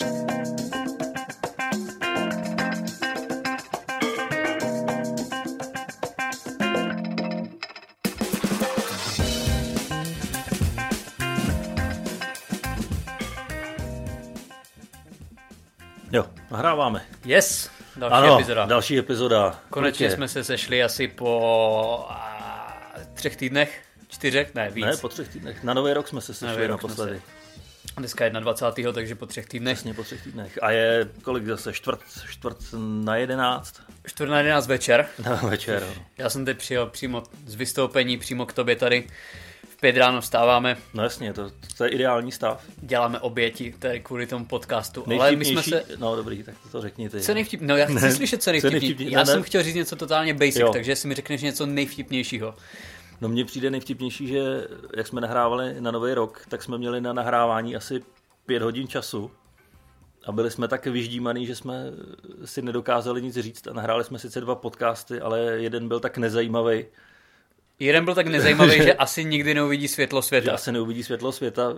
Jo, nahráváme. Yes, další ano, epizoda. další epizoda. Konečně Určitě. jsme se sešli asi po a, třech týdnech, čtyřech, ne víc. Ne, po třech týdnech. Na Nový rok jsme se sešli jsme naposledy. Dneska je 21. takže po třech týdnech. Přesně po třech týdnech. A je kolik zase? Čtvrt, čtvrt na jedenáct? Čtvrt na 11 večer. Na večer. jo. Já jsem teď přijel přímo z vystoupení, přímo k tobě tady. V pět ráno vstáváme, No jasně, to, to je ideální stav. děláme oběti tady kvůli tomu podcastu. Ale my jsme se... no dobrý, tak to řekni ty. Co nejvtip... No já chci Ne. slyšet, co nejvtipnější. Já ne. jsem chtěl říct něco totálně basic, Jo. takže si mi řekneš něco nejvtipnějšího. No mně přijde nejvtipnější, že jak jsme nahrávali na Nový rok, tak jsme měli na nahrávání asi pět hodin času. A byli jsme tak vyždímaný, že jsme si nedokázali nic říct a nahráli jsme sice dva podcasty, ale jeden byl tak nezajímavý, Jeden byl tak nezajímavý, že asi nikdy neuvidí světlo že světa. asi neuvidí světlo světa. Já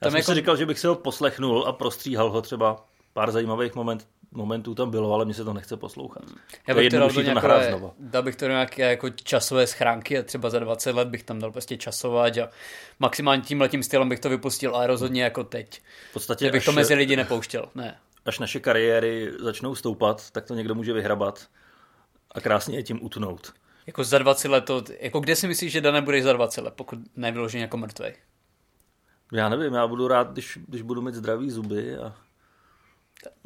Tam jsem jako- si říkal, že bych si ho poslechnul a prostříhal ho třeba. Pár zajímavých moment, momentů tam bylo, ale mě se to nechce poslouchat. Já To je bych to jednodušší to nahrát nějaké, znova. dal bych to nějaké jako časové schránky a třeba za 20 let bych tam dal prostě časovat a maximálně tím letím stylem bych to vypustil, ale rozhodně jako teď. V podstatě, bych to mezi lidi nepouštěl. Ne. až naše kariéry začnou stoupat, tak to někdo může vyhrabat a krásně je tím utnout. Jako za 20 let to, jako kde si myslíš, že Dana budeš za 20 let, pokud nevyloženě jako mrtvej? Já nevím, já budu rád, když, když budu mít zdravý zuby a,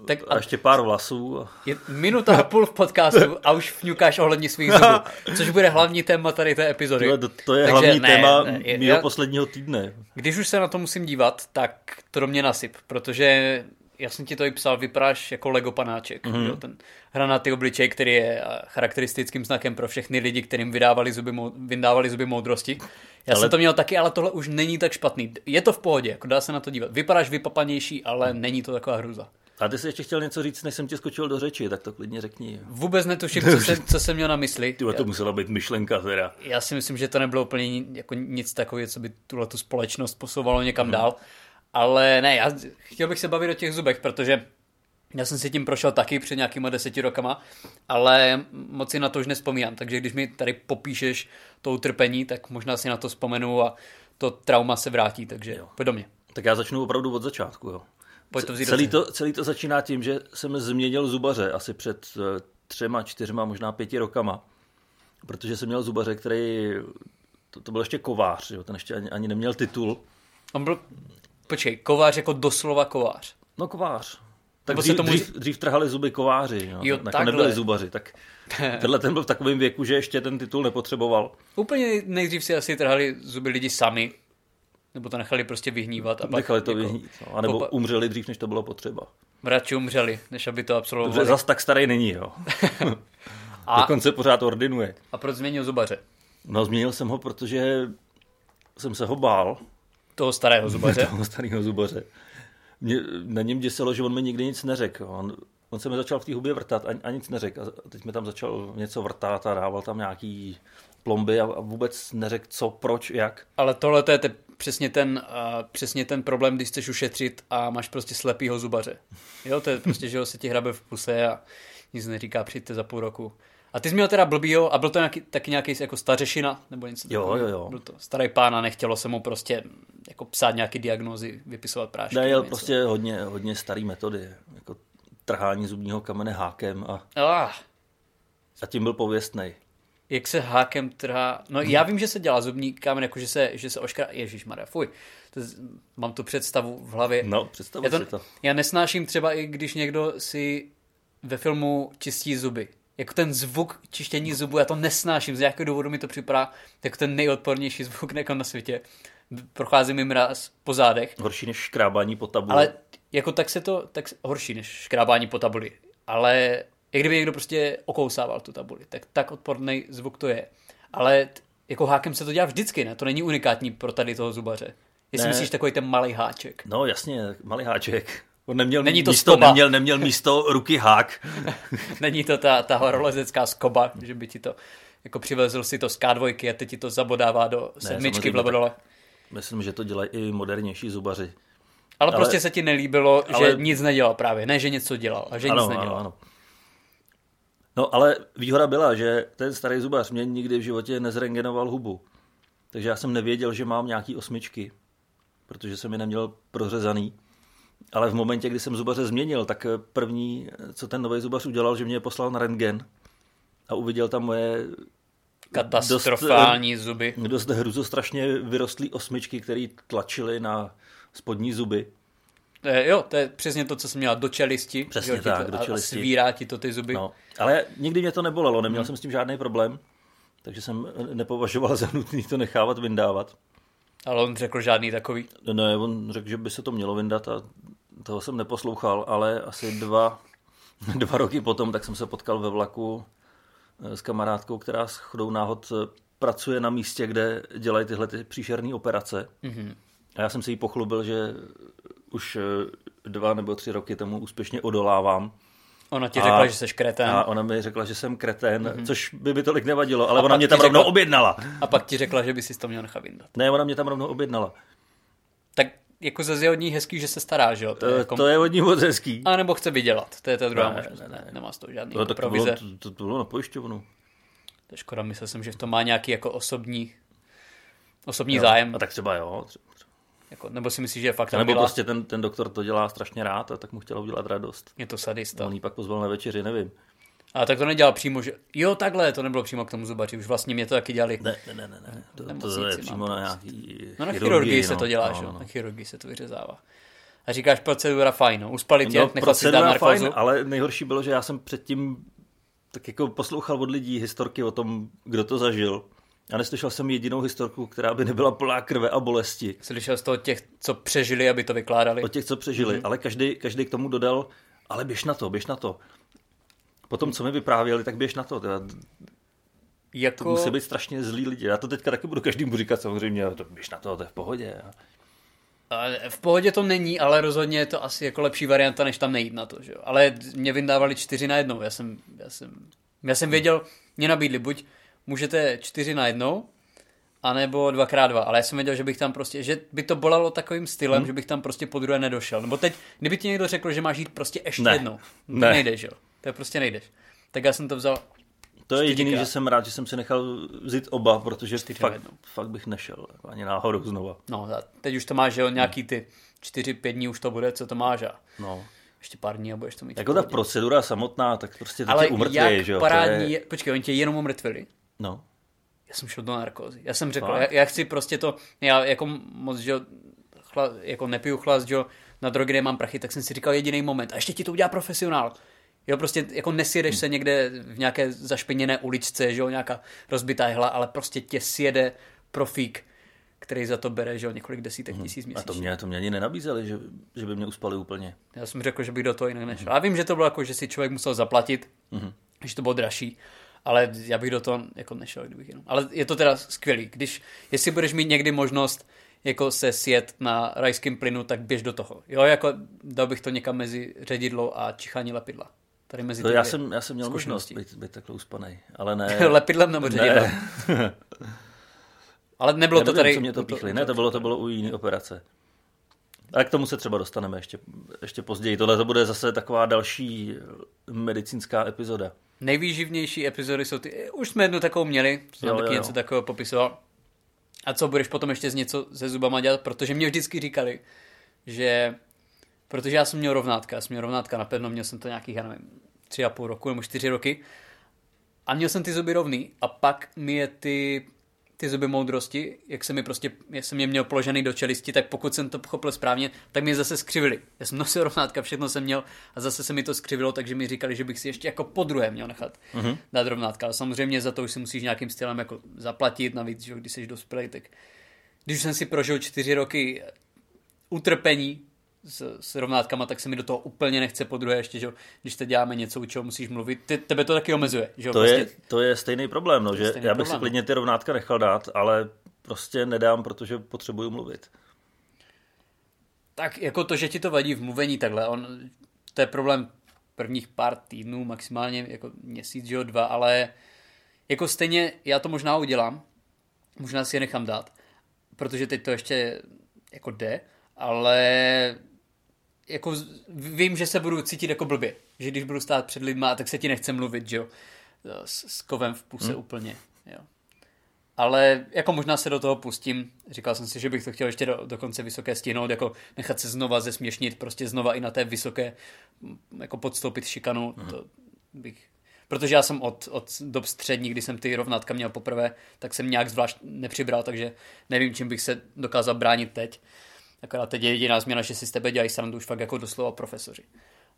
Tak a a ještě pár vlasů. Je minuta a půl v podcastu a už fňukáš ohledně svých zubů, což bude hlavní téma tady té epizody. To, to je Takže hlavní ne, téma ne, je- mého já- posledního týdne. Když už se na to musím dívat, tak to do mě nasyp, protože já jsem ti to i psal, vypadáš jako Lego panáček. Mhm. Mm-hmm. Jo, ten hranatý obličej, který je charakteristickým znakem pro všechny lidi, kterým vydávali zuby, vyndávali zuby moudrosti. Já Ale- jsem to měl taky, ale tohle už není tak špatný. Je to v pohodě, jako dá se na to dívat. Vypadáš vypapanější, ale není to taková hruza. A ty jsi ještě chtěl něco říct, než jsem ti skočil do řeči, tak to klidně řekni. Vůbec netuším, co, jsem, co jsem měl na mysli. Tyhle, to musela být myšlenka teda. Já si myslím, že to nebylo úplně jako nic takového, co by tuhle tu společnost posouvalo někam dál. Ale ne, já chtěl bych se bavit o těch zubech, protože já jsem si tím prošel taky před nějakýma deseti rokama, ale moc si na to už nespomínám. Takže když mi tady popíšeš to utrpení, tak možná si na to vzpomenu a to trauma se vrátí, takže jo. pojď do mě. Tak já začnu opravdu od začátku. Jo. Pojď to vzít celý, to, celý to začíná tím, že jsem změnil zubaře asi před eh, třema, čtyřma, možná pěti rokama. Protože jsem měl zubaře, který, to, to byl ještě kovář, jo, ten ještě ani, ani neměl titul. On byl, počkej, kovář jako doslova kovář. No kovář. Tak dřív, tomu- dřív, dřív trhali zuby kováři, jo, Jo, jako nebyli zubaři. Tak tenhle ten byl v takovém věku, že ještě ten titul nepotřeboval. Úplně nejdřív si asi trhali zuby lidi sami, nebo to nechali prostě vyhnívat a pak Nechali to jako, vyhnít. No, anebo popa- umřeli dřív, než to bylo potřeba. radši umřeli, než aby to Dobře, absolvovali. zas tak starý není, jo. A, Dokonce pořád ordinuje. a proč změnil zubaře? No změnil jsem ho, protože jsem se ho bál, Toho starého zubaře. toho starého zubaře. Mě, na něm děsilo, že on mi nikdy nic neřekl. On, on se mi začal v té hubě vrtat a, a nic neřekl. A teď mi tam začal něco vrtat a dával tam nějaký plomby a, a vůbec neřekl co, proč, jak. Ale tohle to je te, přesně, ten, uh, přesně ten problém, když chceš ušetřit a máš prostě slepýho zubaře. Jo, to je prostě, že ho se ti hrabe v puse a nic neříká, přijďte za půl roku. A ty jsi měl teda blbýho a byl to nějaký, taky nějaký jako stařešina nebo něco Jo, takového? jo, jo. Byl to starý pán a nechtělo se mu prostě jako psát nějaký diagnózy, vypisovat prášky. Ne, jel něco. prostě hodně, hodně starý metody, jako trhání zubního kamene hákem a, Ah, a tím byl pověstnej. Jak se hákem trhá. No já vím, že se dělá zubní kámen, jako že se, že se oškrá. Ježíš Maria, fuj. To, z- mám tu představu v hlavě. No, představuj já, to, si to. já nesnáším třeba i když někdo si ve filmu čistí zuby. Jako ten zvuk čištění zubu, já to nesnáším, z jakého důvodu mi to připadá jako ten nejodpornější zvuk jako na světě. Prochází mi mráz po zádech, Horší než škrábání po tabule. ale jako tak se to, tak horší než škrábání po tabuli. Ale jak kdyby někdo prostě okousával tu tabuli, tak tak odporný zvuk to je. Ale t- jako hákem se to dělá vždycky, ne? To není unikátní pro tady toho zubaře. Jestli Ne. myslíš takový ten malý háček. No jasně, malý háček. On neměl Není to místo, skoba. neměl, neměl místo ruky hák. Není to ta, ta horolezecká skoba, že by ti to jako přivezl si to z K2 a teď ti to zabodává do sedmičky v samozřejmě, Labradole. Myslím, že to dělají i modernější zubaři. Ale, ale prostě se ti nelíbilo, ale- že nic nedělal právě. Ne, že něco dělal, a že nic nedělal. ano, ano. No ale výhoda byla, že ten starý zubař mě nikdy v životě nezrengenoval hubu. Takže já jsem nevěděl, že mám nějaký osmičky, protože jsem je neměl prořezaný. Ale v momentě, kdy jsem zubaře změnil, tak první, co ten nový zubař udělal, že mě poslal na rentgen a uviděl tam moje Katastrofální zuby. dost hruzostrašně vyrostlý osmičky, které tlačily na spodní zuby. Jo, to je přesně to, co jsem měla do čelisti. Přesně jo, tak, to, do a- a čelisti. svírá ti to ty zuby. No, ale nikdy mě to nebolelo, neměl Hmm. jsem s tím žádný problém, takže jsem nepovažoval za nutný to nechávat vyndávat. Ale on řekl žádný takový. Ne, on řekl, že by se to mělo vyndat a toho jsem neposlouchal, ale asi dva, dva roky potom tak jsem se potkal ve vlaku eh, s kamarádkou, která s chodou náhod eh, pracuje na místě, kde dělají tyhle ty příšerné operace. Mhm. A já jsem si jí pochlubil, že už eh, dva nebo tři roky tomu úspěšně odolávám. Ona ti A- řekla, že jsi kretén. A ona mi řekla, že jsem kretén, mm-hmm. což by mi tolik nevadilo, ale A ona mě tam rovnou řekla- objednala. A pak ti řekla, že by si to měl nechat vyndat. Ne, ona mě tam rovnou objednala. Tak jako zase je od ní hezký, že se stará, že jo? To To, je jako... to je od ní moc hezký. A nebo chce vydělat, to je ta druhá Ne, možnost. ne, ne. Nemá z toho žádný To, jako tak to, bylo, provize. to, to bylo na pojišťovnu. To je škoda, myslel jsem, že v tom má nějaký jako osobní, osobní Jo. zájem. A tak třeba jo. Třeba. Jako, nebo si myslíš, že je fakt nebo nebyla? prostě ten, ten doktor to dělá strašně rád a tak mu chtěla udělat radost. Je to sadista. On jí pak pozval na večeři, nevím. A tak to nedělal přímo, že jo, takhle, to nebylo přímo k tomu zubaři, už vlastně mě to taky dělali. Ne, ne, ne, ne, ne. To, to je přímo na nějaký No na chirurgii se no. to dělá, no, že jo, no, na chirurgii se to vyřezává. A říkáš procedura fajn, no. uspali tě, No, nechal si dát fajn, ale nejhorší bylo, že já jsem předtím tak jako poslouchal od lidí historky o tom, kdo to zažil. A neslyšel jsem jedinou historku, která by nebyla plná krve a bolesti. Slyšel z toho těch, co přežili, aby to vykládali. Od těch, co přežili. Mhm. Mm-hmm. Ale každý, každý k tomu dodal, ale běž na to, běž na to. Potom, co mi vyprávěli, tak běž na to. Teda, to Jako... musí být strašně zlí lidi. Já to teďka taky budu každému říkat samozřejmě, ale to běž na to, to je v pohodě. V pohodě to není, ale rozhodně je to asi jako lepší varianta, než tam nejít na to, že. Ale mě vyndávali čtyři na jednou, já jsem, já jsem, já jsem věděl, mě nabídli, buď můžete čtyři na jednou, anebo dvakrát dva, ale já jsem věděl, že bych tam prostě, že by to bolelo takovým stylem, hmm. že bych tam prostě po druhé nedošel. Nebo teď, kdyby ti někdo řekl, že máš jít prostě ještě Ne. jednou, Ne. nejdeš, jo. To je prostě nejdeš. Tak já jsem to vzal, To je jediný, že jsem rád, že jsem si nechal vzít oba, protože Čtyři fakt, fakt bych nešel. Ani náhodou znova. no a teď už to máš, že jo, nějaký ty čtyři, pět dní už to bude, co to máš a No. ještě pár dní a budeš to mít. Jako ta procedura samotná, tak prostě to Ale tě jak že jo? to parádní, je... počkej, oni tě jenom umrtvili. No. Já jsem šel do narkózy. Já jsem řekl, já, já, chci prostě to, já jako moc, že chla, jako nepiju chlast, že jo, na drogy nemám prachy, tak jsem si říkal jediný moment. A ještě ti to udělá profesionál. Jo, prostě jako nesjedeš se někde v nějaké zašpiněné uličce, že jo, nějaká rozbitá hla, ale prostě tě sjede profík, který za to bere, že jo, několik desítek tisíc A měsíčně. to mě, to mě ani nenabízeli, že, že by mě uspali úplně. Já jsem řekl, že bych do toho jinak nešel. Já vím, že to bylo jako, že si člověk musel zaplatit, mm-hmm. že to bylo dražší, ale já bych do toho jako nešel, kdybych jenom. Ale je to teda skvělý. Když, jestli budeš mít někdy možnost jako se sjet na rajském plynu, tak běž do toho. Jo, jako dal bych to někam mezi ředidlo a čichání lepidla. Tady mezi To já jsem, já jsem měl zkušenosti. možnost být, být takhle uspanej, ale ne. Lepidlem nebo ředidlem? ne. Ale nebylo Já to tady... co mě to píchli. Ne, to bylo, to bylo u jiné operace. Ale k tomu se třeba dostaneme ještě, ještě později. Tohle to bude zase taková další medicínská epizoda. Nejvýživnější epizody jsou ty, už jsme jednu takovou měli, jsem Jo, taky jo, jo. něco takového popisoval. A co budeš potom ještě z něco se zubama dělat, protože mě vždycky říkali, že, protože já jsem měl rovnátka, já jsem měl rovnátka na pevno, měl jsem to nějakých, já nevím, tři a půl roku nebo čtyři roky a měl jsem ty zuby rovný a pak mi je ty, ty zuby moudrosti, jak jsem mi prostě, jak jsem je měl položený do čelisti, tak pokud jsem to pochopil správně, tak mi je zase skřivili. Já jsem nosil rovnátka, všechno jsem měl a zase se mi to skřivilo, takže mi říkali, že bych si ještě jako po druhé měl nechat mm-hmm. dát rovnátka. Ale samozřejmě za to už si musíš nějakým stylem jako zaplatit, navíc, že když jsi dospělý, tak když jsem si prožil čtyři roky utrpení s, s rovnátkama, tak se mi do toho úplně nechce po druhé ještě, že když teď děláme něco, u čeho musíš mluvit, Ty, tebe to taky omezuje, že To, prostě. je, to je stejný problém, no, že stejný já bych problém, si klidně ty rovnátka nechal dát, ale prostě nedám, protože potřebuju mluvit. Tak jako to, že ti to vadí v mluvení takhle, on, to je problém prvních pár týdnů, maximálně jako měsíc, že jo, dva, ale jako stejně já to možná udělám, možná si je nechám dát, protože teď to ještě jako jde, ale jako vím, že se budu cítit jako blbě, že když budu stát před lidma, tak se ti nechce mluvit, že jo, s, s kovem v puse hmm. úplně, jo. Ale jako možná se do toho pustím. Říkal jsem si, že bych to chtěl ještě do, do konce vysoké stihnout, jako nechat se znova zesměšnit, prostě znova i na té vysoké, jako podstoupit šikanu, hmm. to bych protože já jsem od, od dob střední, kdy jsem ty rovnátka měl poprvé, tak jsem nějak zvlášť nepřibral, takže nevím, čím bych se dokázal bránit teď. Akorát teď je jediná změna, že si z tebe dělají srandu už fakt jako doslova profesoři.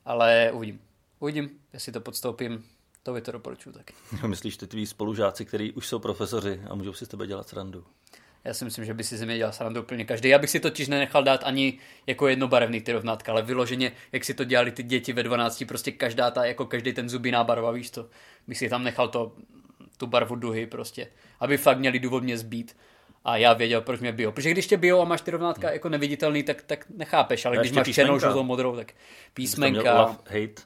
Ale uvidím. Uvidím, jestli to podstoupím, to by to doporučuji taky. Myslíš ty tví spolužáci, kteří už jsou profesoři a můžou si z tebe dělat srandu? Já si myslím, že by si ze mě dělal srandu úplně každý. Já bych si totiž nenechal dát ani jako jednobarevný ty rovnátka, ale vyloženě, jak si to dělali ty děti ve 12, prostě každá ta, jako každý ten zubiná barva, víš to, bych si tam nechal to, tu barvu duhy prostě, aby fakt měli důvod mě zbít a já věděl, proč mě bio. Protože když tě bio a máš ty rovnátka jako neviditelný, tak, tak nechápeš, ale když máš černou, žlutou, modrou, tak písmenka. Love, hate.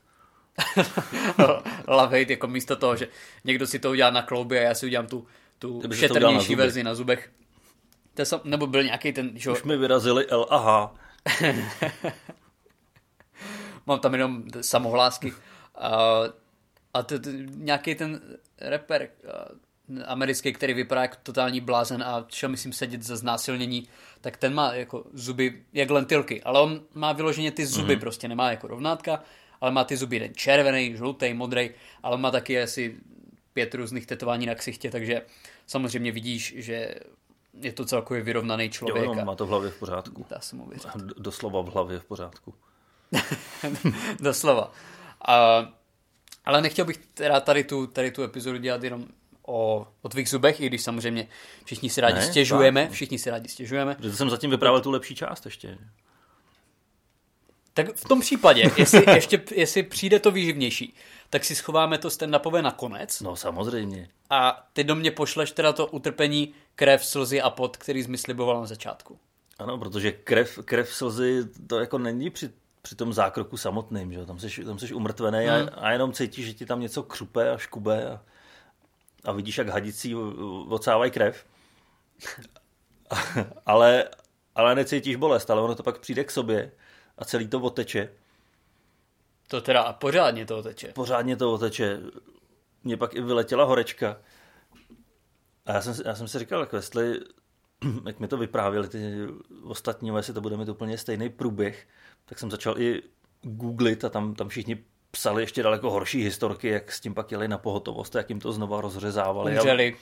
love hate, jako místo toho, že někdo si to udělá na klouby a já si udělám tu, tu šetrnější na verzi na zubech. To sam, nebo byl nějaký ten, že... Už mi vyrazili L a H. Mám tam jenom samohlásky. A, a to, to, nějaký ten rapper americký, který vypadá jako totální blázen a šel, myslím, sedět za znásilnění, tak ten má jako zuby jak lentilky, ale on má vyloženě ty zuby, mm-hmm. prostě nemá jako rovnátka, ale má ty zuby jeden červený, žlutý, modrý, ale má taky asi pět různých tetování na ksichtě, takže samozřejmě vidíš, že je to celkově vyrovnaný člověk. Jo, no, má to v hlavě v pořádku. Dá se mu věřit. Doslova v hlavě v pořádku. Doslova. A, ale nechtěl bych teda tady tu, tady tu epizodu dělat jenom o, o tvých zubech, i když samozřejmě všichni si rádi ne, stěžujeme, tak. všichni si rádi stěžujeme. Protože jsem zatím vyprávěl tu lepší část ještě. Tak v tom případě, jestli, ještě, jestli přijde to výživnější, tak si schováme to stand-upové na konec. No samozřejmě. A ty do mě pošleš teda to utrpení, krev, slzy a pot, který jsi sliboval na začátku. Ano, protože krev, krev, slzy, to jako není při, při tom zákroku samotným, že? Tam, jsi, tam jsi umrtvený hmm. a, a, jenom cítíš, že ti tam něco křupe a škube a, a vidíš, jak hadicí odsávají krev. ale, ale necítíš bolest, ale ono to pak přijde k sobě a celý to oteče. To teda pořádně to oteče. Pořádně to oteče. Mně pak i vyletěla horečka. A já jsem, já jsem si říkal, jako jestli, jak mi to vyprávěli ty ostatní, jestli to bude mít úplně stejný průběh, tak jsem začal i googlit a tam, tam všichni psali ještě daleko horší historky, jak s tím pak jeli na pohotovost, jak jim to znova rozřezávali. Umřeli.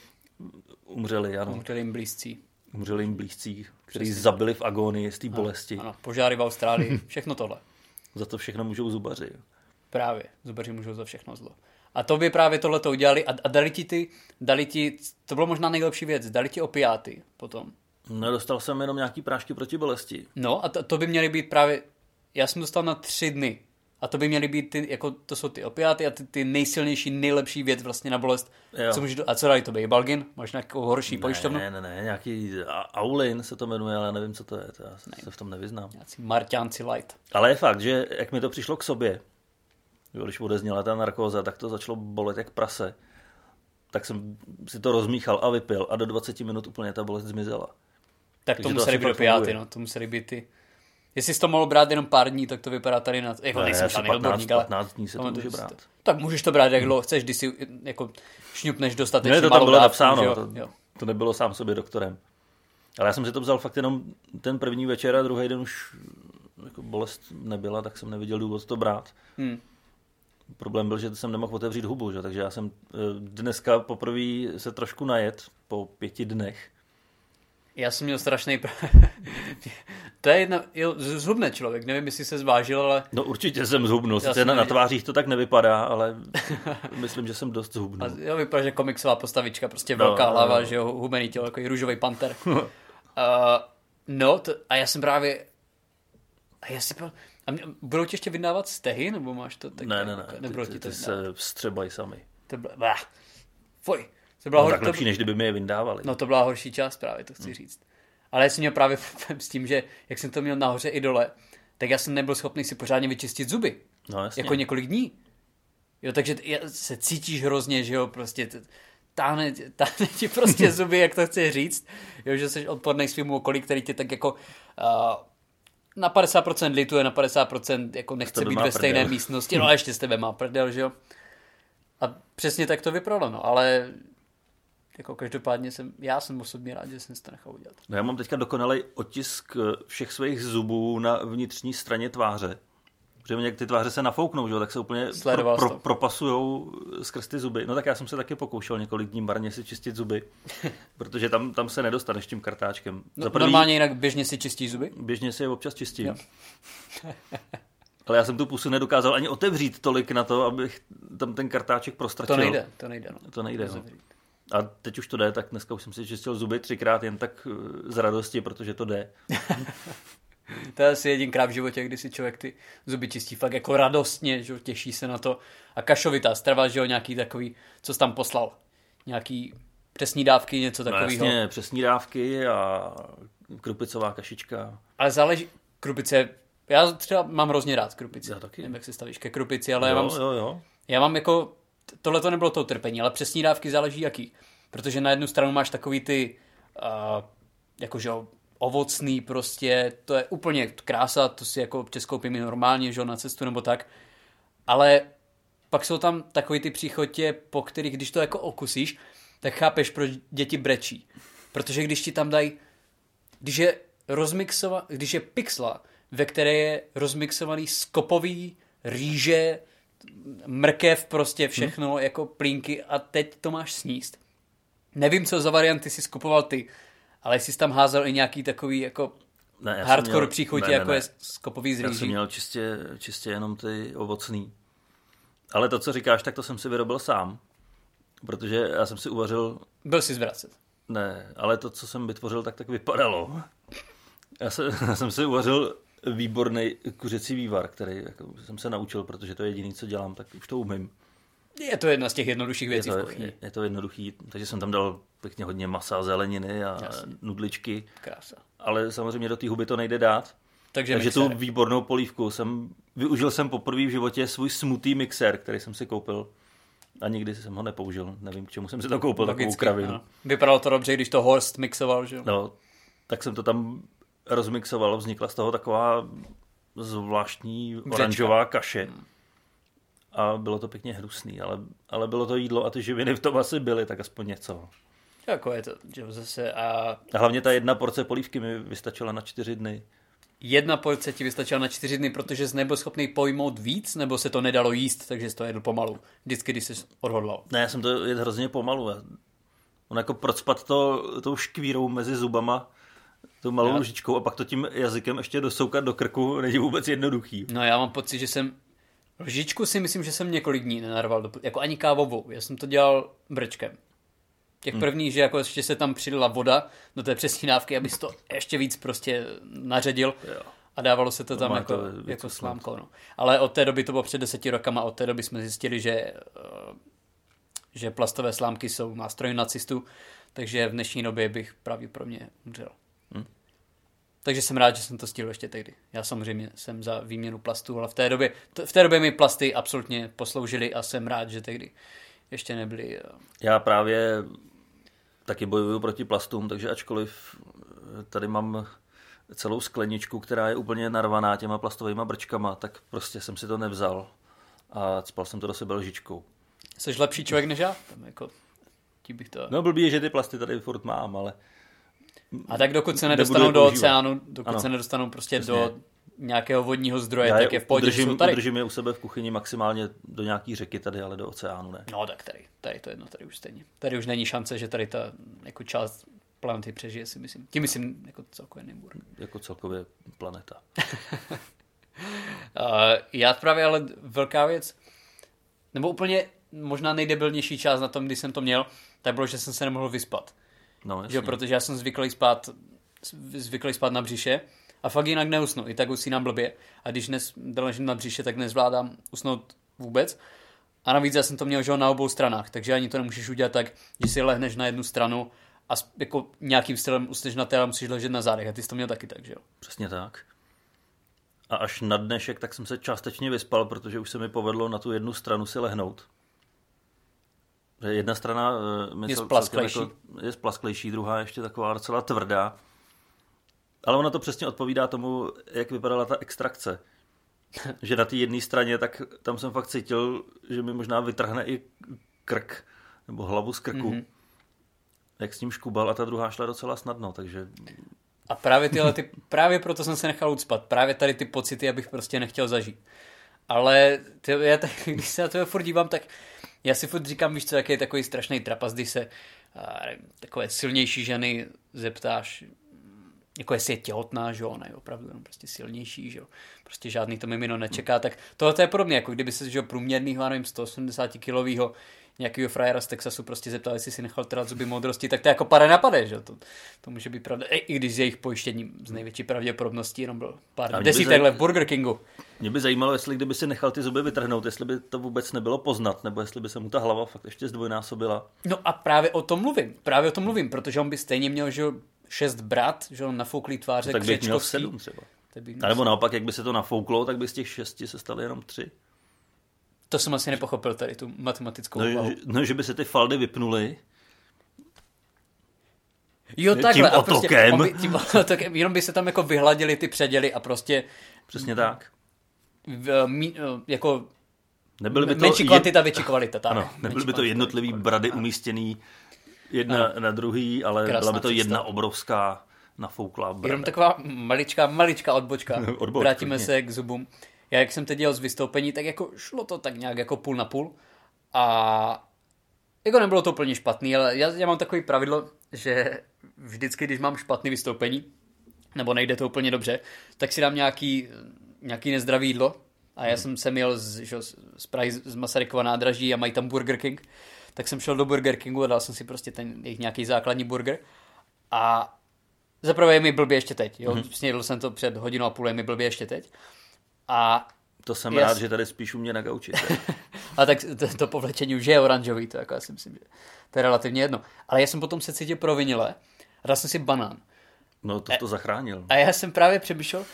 Umřeli, ano. Umřeli jim blízcí. Umřeli jim blízcí, kteří zabili v agónii z té bolesti. Ano, požáry v Austrálii, všechno tohle. za to všechno můžou zubaři. Právě, zubaři můžou za všechno zlo. A to by právě tohle to udělali a, a dali ti ty, dali ti, to bylo možná nejlepší věc, dali ti opiáty potom. Nedostal jsem jenom nějaký prášky proti bolesti. No a to, to by měly být právě, já jsem dostal na tři dny a to by měly být ty, jako to jsou ty opiáty a ty, ty nejsilnější, nejlepší věc vlastně na bolest. Jo. Co můžeš do, a co dali to by? Balgin? Máš nějakou horší ne, pojišťovnu? Ne, ne, ne, nějaký Aulin se to jmenuje, ale nevím, co to je, to já ne. se v tom nevyznám. Nějací Marťánci light. Ale je fakt, že jak mi to přišlo k sobě, když odezněla ta narkóza, tak to začalo bolet jak prase. Tak jsem si to rozmíchal a vypil a do 20 minut úplně ta bolest zmizela. Tak Takže to museli být opiáty, no, to museli být ty Jestli jsi to mohl brát jenom pár dní, tak to vypadá tady na... Jako ne, nejsem žádný odborník, ale... 15 dní se to může brát. Tak můžeš to brát jak dlouho chceš, když si jako šňupneš dostatečně Ne, to tam bylo dávku, napsáno, jo? To, jo. to nebylo sám sobě doktorem. Ale já jsem si to vzal fakt jenom ten první večer a druhý den už jako bolest nebyla, tak jsem neviděl důvod to brát. Hmm. Problém byl, že jsem nemohl otevřít hubu, že? takže já jsem eh, dneska poprvé se trošku najet po pěti dnech já jsem měl strašný... to je jedna... Jo, zhubne člověk, nevím, jestli se zvážil, ale... No určitě jsem zhubnul, sice na, na tvářích to tak nevypadá, ale myslím, že jsem dost zhubnul. jo, vypadá, že komiksová postavička, prostě no, velká no, hlava, no. že jo, hubený tělo, jako růžový panter. uh, no, to, a já jsem právě... A já si a mě, budou ti ještě vydávat stehy, nebo máš to tak? Ne, ne, ne, ty, ty, ty, ty se vstřebají sami. To bylo, fuj. To byla no, hor... tak lepší, to... než kdyby mi je vyndávali. No to byla horší část právě, to chci hmm. říct. Ale já jsem měl právě s tím, že jak jsem to měl nahoře i dole, tak já jsem nebyl schopný si pořádně vyčistit zuby. No, jasně. Jako několik dní. Jo, takže se cítíš hrozně, že jo, prostě táhne, táhne ti prostě zuby, jak to chci říct. Jo, že jsi odporný svým okolí, který tě tak jako uh, na 50% lituje, na 50% jako nechce být ve stejné prdel. místnosti, no a ještě z tebe má prdel, že jo. A přesně tak to vypadalo, no, ale jako každopádně jsem, já jsem osobně rád, že jsem si to nechal udělat. No já mám teďka dokonalý otisk eh, všech svých zubů na vnitřní straně tváře. Protože mě ty tváře se nafouknou, že jo, tak se úplně Sledoval pro, to. pro, propasujou skrz ty zuby. No tak já jsem se taky pokoušel několik dní marně si čistit zuby, protože tam, tam se nedostaneš tím kartáčkem. No, Za prvý, normálně jinak běžně si čistí zuby? Běžně si je občas čistím. Jo. Ale já jsem tu pusu nedokázal ani otevřít tolik na to, abych tam ten kartáček prostračil. To nejde, to nejde. No. To nejde, no. Zavřít. A teď už to jde, tak dneska už jsem si čistil zuby třikrát jen tak eh, z radosti, protože to jde. To je asi jedinkrát v životě, kdy si člověk ty zuby čistí fakt jako radostně, že těší se na to. A kašovitá strava, že jo, nějaký takový, co jsi tam poslal. Nějaký přesní dávky, něco No takového. jasně, přesní dávky a krupicová kašička. Ale záleží, krupice, já třeba mám hrozně rád krupici. Já taky. Nevím, jak se stavíš ke krupici, ale já jo, mám, jo, jo. já mám jako, tohle to nebylo to utrpení, ale přesní dávky záleží jaký. Protože na jednu stranu máš takový ty, uh, jakože ovocný prostě, to je úplně krása, to si jako občas koupím normálně, že na cestu nebo tak. Ale pak jsou tam takový ty příchotě, po kterých, když to jako okusíš, tak chápeš, proč děti brečí. Protože když ti tam dají, když je rozmixova, když je pixla, ve které je rozmixovaný skopový, rýže, mrkev, prostě všechno, hmm. jako plínky a teď to máš sníst. Nevím, co za varianty si skupoval ty, ale jestli jsi tam házel i nějaký takový jako Ne, hardcore měl- příchutě, ne, ne, jako ne. je skopový z Já jsem měl čistě, čistě jenom ty ovocný. Ale to, co říkáš, tak to jsem si vyrobil sám. Protože já jsem si uvařil, Byl si zvracet. ne, ale to, co jsem vytvořil, tak tak vypadalo. Já, se, já jsem si uvařil výborný kuřecí vývar, který jako, jsem se naučil, protože to je jediný, co dělám, tak už to umím. Je to jedna z těch jednodušších Je věcí v to, kuchyni. je, je to jednoduchý, takže jsem tam dal pěkně hodně masa, zeleniny a Jasně. nudličky, Krása. ale samozřejmě do té huby to nejde dát. Takže, Takže tu výbornou polívku jsem, využil jsem poprvé v životě svůj smutý mixer, který jsem si koupil a nikdy jsem ho nepoužil. Nevím, k čemu jsem si to koupil, takovou Logicky, kravinu. ano. Vypadalo to dobře, když to Horst mixoval, že jo? No, tak jsem to tam rozmixoval, vznikla z toho taková zvláštní oranžová kaše. A bylo to pěkně hnusný, ale, ale bylo to jídlo a ty živiny v tom asi byly, tak aspoň něco. Jako je to, že zase a A hlavně ta jedna porce polívky mi vystačila na čtyři dny. jedna porce ti vystačila na čtyři dny, protože jsi nebyl schopný pojmout víc, nebo se to nedalo jíst, takže jsi to jedl pomalu. Vždycky, když jsi odhodlal. Ne, já jsem to jedl hrozně pomalu. On jako procpat to tou škvírou mezi zubama, tou malou Já- lžičkou a pak to tím jazykem ještě dosoukat do krku není vůbec jednoduchý. No já mám pocit, že jsem lžičku si myslím, že jsem několik dní nenarval, do, jako ani kávovou. Já jsem to dělal brčkem. Těch Hmm. prvních, že jako ještě se tam přidala voda do té přesní dávky, abys to ještě víc prostě naředil. Jo. A dávalo se to tam jako, to jako slámkou. No. Ale od té doby to bylo před deseti rokama, od té doby jsme zjistili, že, eh, že plastové slámky jsou nástroj nacistů, takže v dnešní době bych pravděpodobně umřel. Takže jsem rád, že jsem to stihl ještě tehdy. Já samozřejmě jsem za výměnu plastů, ale v té době, t- v té době mi plasty absolutně posloužily a jsem rád, že tehdy ještě nebyly. eh, Já právě taky bojuju proti plastům, takže ačkoliv tady mám celou skleničku, která je úplně narvaná těma plastovými brčkama, tak prostě jsem si to nevzal a spal jsem to do sebe lžičkou. Jsi lepší člověk než já? Tam jako, bych to... No blbý je, že ty plasty tady furt mám, ale A tak dokud se nedostanou do oceánu, dokud Ano. se nedostanou prostě Přesně. do nějakého vodního zdroje, já tak je v pohodě, udržím, tady. udržím je u sebe v kuchyni maximálně do nějaký řeky tady, ale do oceánu ne. No tak tady, tady to jedno, tady už stejně. Tady už není šance, že tady ta jako část planety přežije, si myslím. Tím myslím jako celkově Nymburk. Jako celkově planeta. Uh, já právě ale velká věc, nebo úplně možná nejdebilnější část na tom, když jsem to měl, tak bylo, že jsem se nemohl vyspat. No, Že, jasně. protože já jsem zvyklý spát, zvyklý spát na břiše a fakt jinak neusnu. I tak usínám blbě. A když dnes ležím na břiše, tak nezvládám usnout vůbec. A navíc já jsem to měl že na obou stranách, takže ani to nemůžeš udělat tak, že si lehneš na jednu stranu a jako nějakým stylem usneš na té, ale musíš ležet na zádech. A ty jsi to měl taky tak, že jo? Přesně tak. A až na dnešek, tak jsem se částečně vyspal, protože už se mi povedlo na tu jednu stranu si lehnout. Jedna strana eh, Je splasklejší. Jako, je splasklejší, druhá ještě taková docela tvrdá. Ale ono to přesně odpovídá tomu, jak vypadala ta extrakce. že na té jedné straně, tak tam jsem fakt cítil, že mi možná vytrhne i krk, nebo hlavu z krku. Mm-hmm. Jak s ním škubal a ta druhá šla docela snadno, takže... A právě tyhle, ty, právě proto jsem se nechal ucpat. Právě tady ty pocity, abych prostě nechtěl zažít. Ale ty, já tak, když se na to furt dívám, tak já si furt říkám, víš co, jaký je takový strašný trapas, když se a, takové silnější ženy zeptáš, jako jestli je těhotná, že ona je opravdu jenom prostě silnější, že jo. Prostě žádný to mimino nečeká, tak tohle je podobně, jako kdyby se, že jo, průměrnýho, nevím, 180 kilového nějakého frajera z Texasu prostě zeptal, jestli si nechal trát zuby modrosti, tak to jako pade napade, že to, to může být pravda. I když z jejich pojištění z největší pravděpodobností jenom byl pár desítek let v Burger Kingu. Mě by zajímalo, jestli kdyby si nechal ty zuby vytrhnout, jestli by to vůbec nebylo poznat, nebo jestli by se mu ta hlava fakt ještě zdvojnásobila. No a právě o tom mluvím, právě o tom mluvím, protože on by stejně měl, že šest brat, že on nafouklý tváře no, tak by měl sedm třeba. A nebo naopak, jak by se to nafouklo, tak by z těch šesti se staly jenom tři. To jsem asi nepochopil tady, tu matematickou no, že, no, že by se ty faldy vypnuly. Jo, takhle. Tím a prostě, otokem. Tím otokem. Jenom by se tam jako vyhladili ty předěly a prostě... Přesně tak. V, mí, jako Nebyly by to menší kvantita, větší kvalita. Tak. Ano, nebyly by to jednotlivý brady umístěný jedna ano. na druhý, ale Krásná byla by to jedna představ. obrovská nafouklá brada. Jenom taková maličká, maličká odbočka. Odbočka, Vrátíme se k zubům já jak jsem teď dělal z vystoupení, tak jako šlo to tak nějak jako půl na půl. A jako nebylo to úplně špatný, ale já, já mám takový pravidlo, že vždycky, když mám špatný vystoupení, nebo nejde to úplně dobře, tak si dám nějaký, nějaký nezdravý jídlo. A já jsem se měl z, že, z Prahy z Masarykova nádraží a mají tam Burger King. Tak jsem šel do Burger Kingu a dal jsem si prostě ten jejich nějaký základní burger. A zaprvé je mi blbě ještě teď. Jo? Mm-hmm. Snědl jsem to před hodinou a půl, je mi blbě ještě teď. A to jsem jas... rád, že tady spíš u mě na gauči. a tak to, to povlečení už je oranžový, to jako já si myslím, že to je relativně jedno. Ale já jsem potom se cítil provinile a dal jsem si banán. No to to zachránil. A já jsem právě přemýšlel,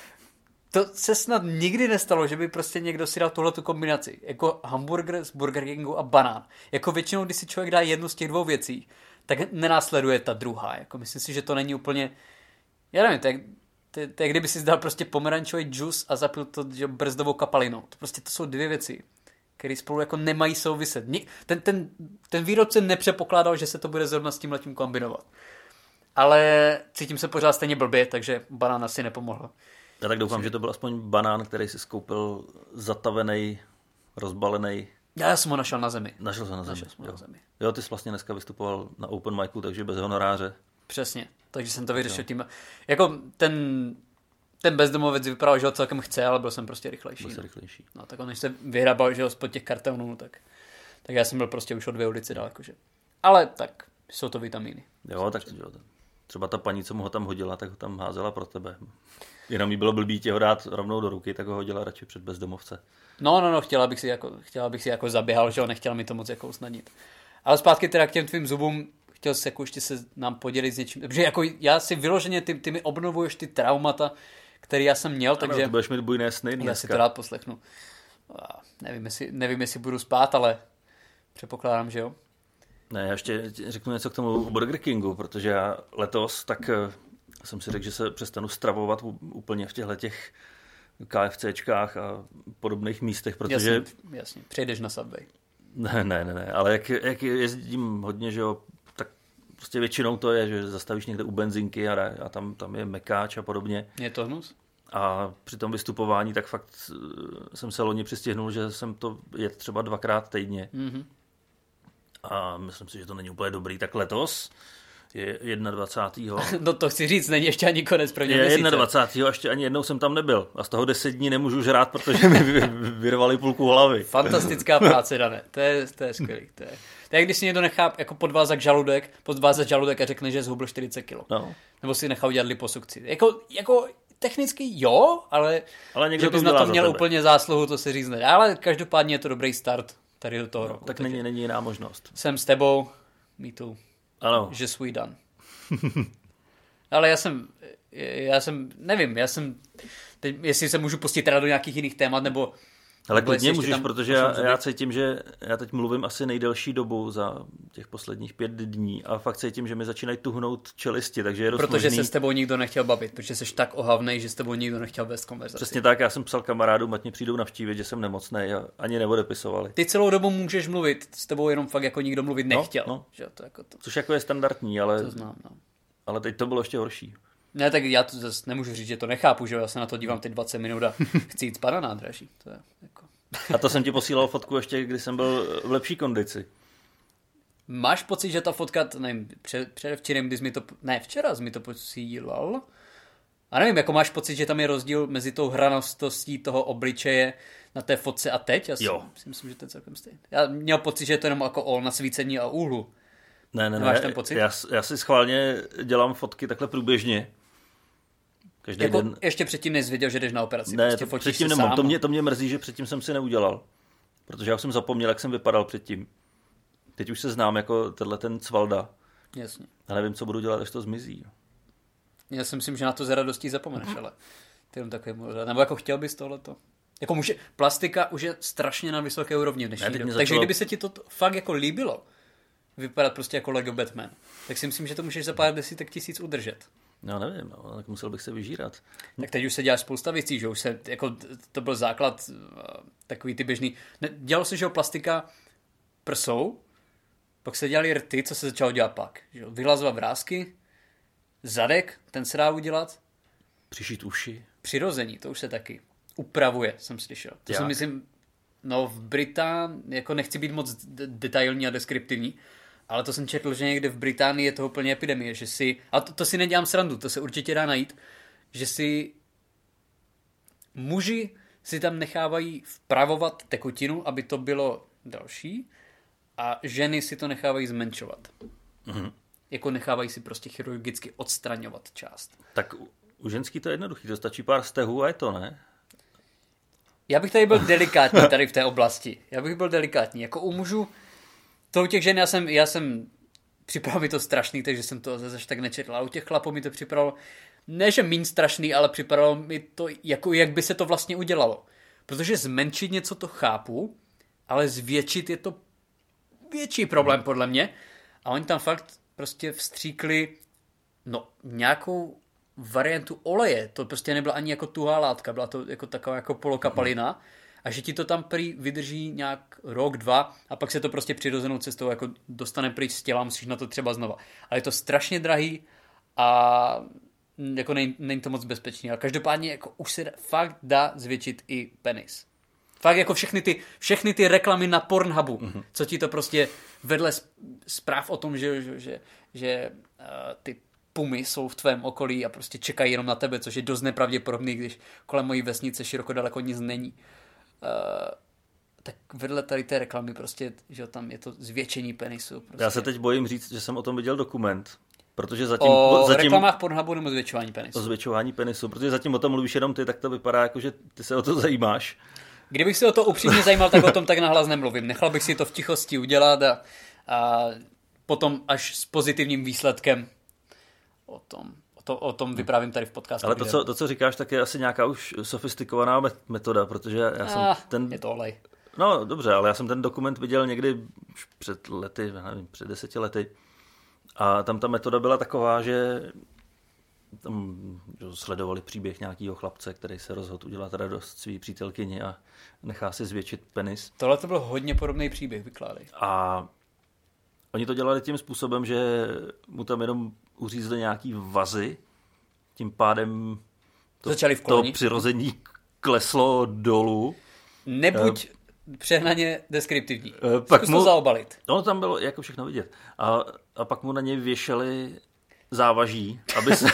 to se snad nikdy nestalo, že by prostě někdo si dal tuhle tu kombinaci. Jako hamburger z Burger Kingu a banán. Jako většinou, když si člověk dá jednu z těch dvou věcí, tak nenásleduje ta druhá. Jako myslím si, že to není úplně... Já nevím, tak to je, kdyby si zdal prostě pomerančový džus a zapil to že, brzdovou kapalinou. To prostě to jsou dvě věci, které spolu jako nemají souviset. Ten, ten, ten výrobce nepřepokládal, že se to bude zrovna s tím letím kombinovat. Ale cítím se pořád stejně blbě, takže banán asi nepomohl. Já tak doufám, že to byl aspoň banán, který si skoupil zatavený, rozbalený. Já jsem ho našel na zemi. Našel jsem na zemi. Našel jo. na zemi. Jo, ty jsi vlastně dneska vystupoval na Open Micu, takže bez honoráře. Přesně, takže jsem to vyřešil no. tím. Jako ten, ten bezdomovec vypadal, že ho celkem chce, ale byl jsem prostě rychlejší. Byl no. rychlejší. No tak on než se vyhrabal, že ho spod těch kartonů, tak, tak já jsem byl prostě už o dvě ulici daleko, že. Ale tak, jsou to vitamíny. Jo, tak jo, třeba ta paní, co mu ho tam hodila, tak ho tam házela pro tebe. Jenom mi bylo blbý tě ho dát rovnou do ruky, tak ho hodila radši před bezdomovce. No, no, no, chtěla bych si jako, chtěla bych si jako zaběhal, že ho nechtěla mi to moc jako usnadnit. Ale zpátky teda k těm tvým zubům, chtěl jsi jako ještě se nám podělit s něčím, protože jako já si vyloženě, ty, ty mi obnovuješ ty traumata, které já jsem měl, takže... Ano, budeš mít bujné sny dneska. Já si to rád poslechnu. Nevím jestli, nevím, jestli budu spát, ale předpokládám, že jo. Ne, já ještě řeknu něco k tomu Burger Kingu, protože já letos tak eh, jsem si řekl, že se přestanu stravovat úplně v těchto těch KFCčkách a podobných místech, protože... Jasně, jasně. přejdeš na Subway. Ne, ne, ne, ne, ale jak, jak jezdím hodně, že jo, prostě většinou to je, že zastavíš někde u benzinky a, a tam, tam je mekáč a podobně. Je to hnus? A při tom vystupování tak fakt eh, jsem se loni přistihnul, že jsem to jet třeba dvakrát týdně. Mm-hmm. A myslím si, že to není úplně dobrý. Tak letos je 21. no to chci říct, není ještě ani konec prvního Je 21. a ještě ani jednou jsem tam nebyl. A z toho 10 dní nemůžu žrát, protože mi vyrvali půlku hlavy. Fantastická práce, Dané. To je, to je skvělý. To je. To je, když si někdo nechá jako podvázat žaludek, podvázat žaludek a řekne, že zhubl 40 kg. No. Nebo si nechá udělat liposukci. Jako, jako technicky jo, ale, ale někdo že bys to na to měl úplně zásluhu, to se říct ne. Ale každopádně je to dobrý start tady do toho no, roku. Tak není, není jiná možnost. Jsem s tebou, me too. Ano. Že svůj dan. Ale já jsem, já jsem, nevím, já jsem, teď, jestli se můžu pustit teda do nějakých jiných témat, nebo Ale klidně můžeš, tam protože já, já cítím, že já teď mluvím asi nejdelší dobu za těch posledních pět dní a fakt cítím, že mi začínají tuhnout čelisti, takže je dost Protože možný... se s tebou nikdo nechtěl bavit, protože jsi tak ohavnej, že s tebou nikdo nechtěl vést konverzaci. Přesně tak, já jsem psal kamarádům, ať mě přijdou navštívit, že jsem nemocný a ani neodepisovali. Ty celou dobu můžeš mluvit, s tebou jenom fakt jako nikdo mluvit nechtěl. no. Že jo, to, jako to, Což jako je standardní, ale, to znám, no. ale teď to bylo ještě horší. Ne, tak já to zase nemůžu říct, že to nechápu, že já se na to dívám teď 20 minut a chci jít spát na nádraží. To je jako... A to jsem ti posílal fotku ještě, když jsem byl v lepší kondici. Máš pocit, že ta fotka, nevím, před, předevčírem, když mi to, ne, včera jsi mi to posílal, a nevím, jako máš pocit, že tam je rozdíl mezi tou hranostostí toho obličeje na té fotce a teď? Já si, Jo. si myslím, že to je celkem stejné. Já měl pocit, že je to jenom jako o nasvícení a úhlu. Ne, ne, Nemáš ne, ten pocit? Já, já si schválně dělám fotky takhle průběžně. Každý Jako den. ještě předtím, než jsi věděl, že jdeš na operaci. Ne, prostě to předtím nemám. sám To mě, to mě mrzí, že předtím jsem si neudělal. Protože já už jsem zapomněl, jak jsem vypadal předtím. Teď už se znám jako tenhle ten cvalda. Jasně. A nevím, co budu dělat, až to zmizí. no. Já si myslím, že na to za radostí zapomeneš, ale to je jenom takový můj odhad. Nebo jako chtěl bys tohleto? Jako může, plastika už je strašně na vysoké úrovni v dnešní době. mě Takže začalo- kdyby se ti to fakt jako líbilo, vypadat prostě jako Lego Batman, tak si myslím, že to můžeš za pár desítek tisíc udržet. No nevím, no, tak musel bych se vyžírat. Tak teď už se dělá spousta věcí, že už se, jako to byl základ uh, takový ty běžný. Ne, dělalo se, že jo, plastika prsou, pak se dělali rty, co se začalo dělat pak. Že jo, vyhlazovat vrázky, zadek, ten se dá udělat, Přišít uši. přirození, to už se taky upravuje, jsem slyšel. To Jak? si myslím, no v Británii, jako nechci být moc detailní a deskriptivní, ale to jsem četl, že někde v Británii je to úplně epidemie, že si, a to, to si nedělám srandu, to se určitě dá najít, že si muži si tam nechávají vpravovat tekutinu, aby to bylo další, a ženy si to nechávají zmenšovat. Mhm. Jako nechávají si prostě chirurgicky odstraňovat část. Tak u, u ženský to je jednoduchý, to stačí pár stehů a je to, ne? Já bych tady byl delikátní tady v té oblasti. Já bych byl delikátní. Jako u mužů, to u těch žen, já jsem, já jsem připravil mi to strašný, takže jsem to zase tak nečetl. A u těch chlapů mi to připravilo, ne že méně strašný, ale připravilo mi to, jako, jak by se to vlastně udělalo. Protože zmenšit něco to chápu, ale zvětšit je to větší problém podle mě. A oni tam fakt prostě vstříkli no, nějakou variantu oleje. To prostě nebyla ani jako tuhá látka, byla to jako taková jako polokapalina. A že ti to tam prý vydrží nějak rok, dva a pak se to prostě přirozenou cestou jako dostane pryč z těla, musíš na to třeba znova. Ale je to strašně drahý a jako není, není to moc bezpečný. Ale každopádně jako už se fakt dá zvětšit i penis. Fakt jako všechny ty, všechny ty reklamy na Pornhubu, mm-hmm. co ti to prostě vedle zpráv o tom, že, že, že, že uh, ty pumy jsou v tvém okolí a prostě čekají jenom na tebe, což je dost nepravděpodobný, když kolem mojí vesnice široko daleko nic není. Uh, tak vedle tady té reklamy prostě, že tam je to zvětšení penisu. Prostě. Já se teď bojím říct, že jsem o tom viděl dokument, protože zatím, o zatím reklamách Pornhubu nebo zvětšování penisu. o zvětšování penisu, protože zatím o tom mluvíš jenom ty, tak to vypadá jako, že ty se o to zajímáš. Kdybych se o to upřímně zajímal, tak o tom tak nahlas nemluvím. Nechal bych si to v tichosti udělat a, a potom až s pozitivním výsledkem o tom, to, o tom vyprávím tady v podcastu. Ale to co, to, co říkáš, tak je asi nějaká už sofistikovaná met- metoda, protože já jsem ah, ten... Je to olej. No dobře, ale já jsem ten dokument viděl někdy už před lety, nevím, před deseti lety. A tam ta metoda byla taková, že tam sledovali příběh nějakého chlapce, který se rozhodl udělat radost svý přítelkyni a nechá si zvětšit penis. Tohle to byl hodně podobný příběh, vykládej. A oni to dělali tím způsobem, že mu tam jenom uřízli nějaký vazy, tím pádem to, Začali v to přirození kleslo dolů. Nebuď přehnaně deskriptivní. Eh, pak Zkus mu- to zaobalit. No, tam bylo jako všechno vidět. A, a pak mu na něj věšeli závaží, aby se,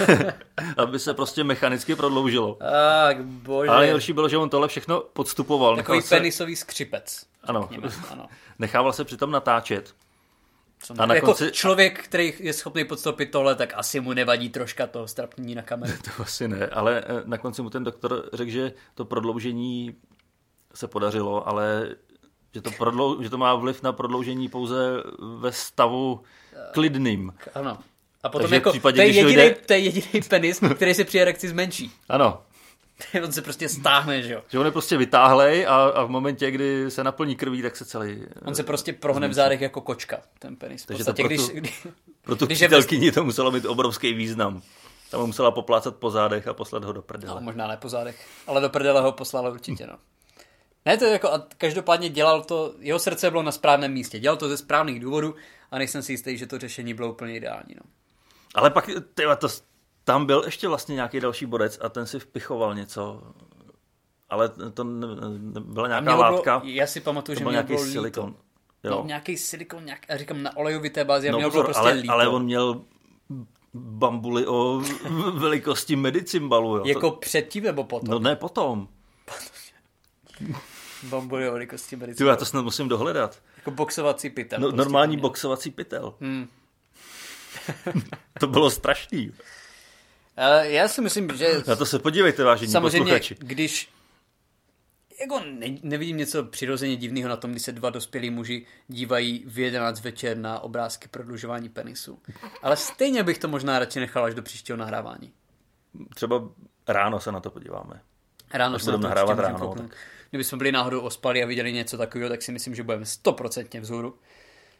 aby se prostě mechanicky prodloužilo. Tak, bože. Ale nejhorší bylo, že on tohle všechno podstupoval. Takový Nechal se, penisový skřipec. ano, Řekněme, ano. nechával se přitom natáčet. Co A na jako konci- člověk, který je schopný podstoupit tohle, tak asi mu nevadí troška to strapnění na kameru. To asi ne, ale eh, na konci mu ten doktor řekl, že to prodloužení se podařilo, ale že to, prodlou, že to má vliv na prodloužení pouze ve stavu klidným. Ano. A potom Takže jako, případě, to, je jediný, dojde- to je jediný penis, který se při erekci zmenší. Ano. On se prostě stáhne, že jo. Že on je prostě vytáhlej a, a v momentě, kdy se naplní krví, tak se celý... On se prostě prohne v zádech jako kočka, ten penis. V Takže to podstatě, pro když, tu- kdy, Pro tu Když přítelkyni to muselo mít obrovský význam. Tam ho musela poplácat po zádech a poslat ho do prdele. no, možná ne po zádech, ale do prdele ho poslala určitě, no. Ne, to je jako, a každopádně dělal to, jeho srdce bylo na správném místě, dělal to ze správných důvodů a nejsem si jistý, že to řešení bylo úplně ideální, no. Ale pak, tyhle, to, tam byl ještě vlastně nějaký další bodec a ten si vpichoval něco. Ale to ne, ne, byla nějaká látka, bylo, já si pamatuju, to že byl nějaký bylo líto. silikon. No, Jo. nějaký silikon, nějak, říkám na olejovité bázi, a No, mělo pozor, prostě ale, líto. ale on měl bambuly o velikosti medicimbalu. Jo. Jako předtím nebo potom? No ne potom. Bambuly o velikosti Ty, medicíny. já to snad musím dohledat. Jako boxovací pytel. No, prostě normální to měl. boxovací pytel. Hmm. To bylo strašný. Já si myslím, že Na to se podívejte, vážení samozřejmě, posluchači. když jako ne, nevidím něco přirozeně divného na tom, když se dva dospělí muži dívají v 11 večer na obrázky prodlužování penisu. Ale stejně bych to možná radši nechal až do příštího nahrávání. Třeba ráno se na to podíváme. Ráno Až se na budeme to nahrávat ráno, kouknout. Kdyby jsme byli náhodou ospali a viděli něco takového, tak si myslím, že budeme stoprocentně vzhůru.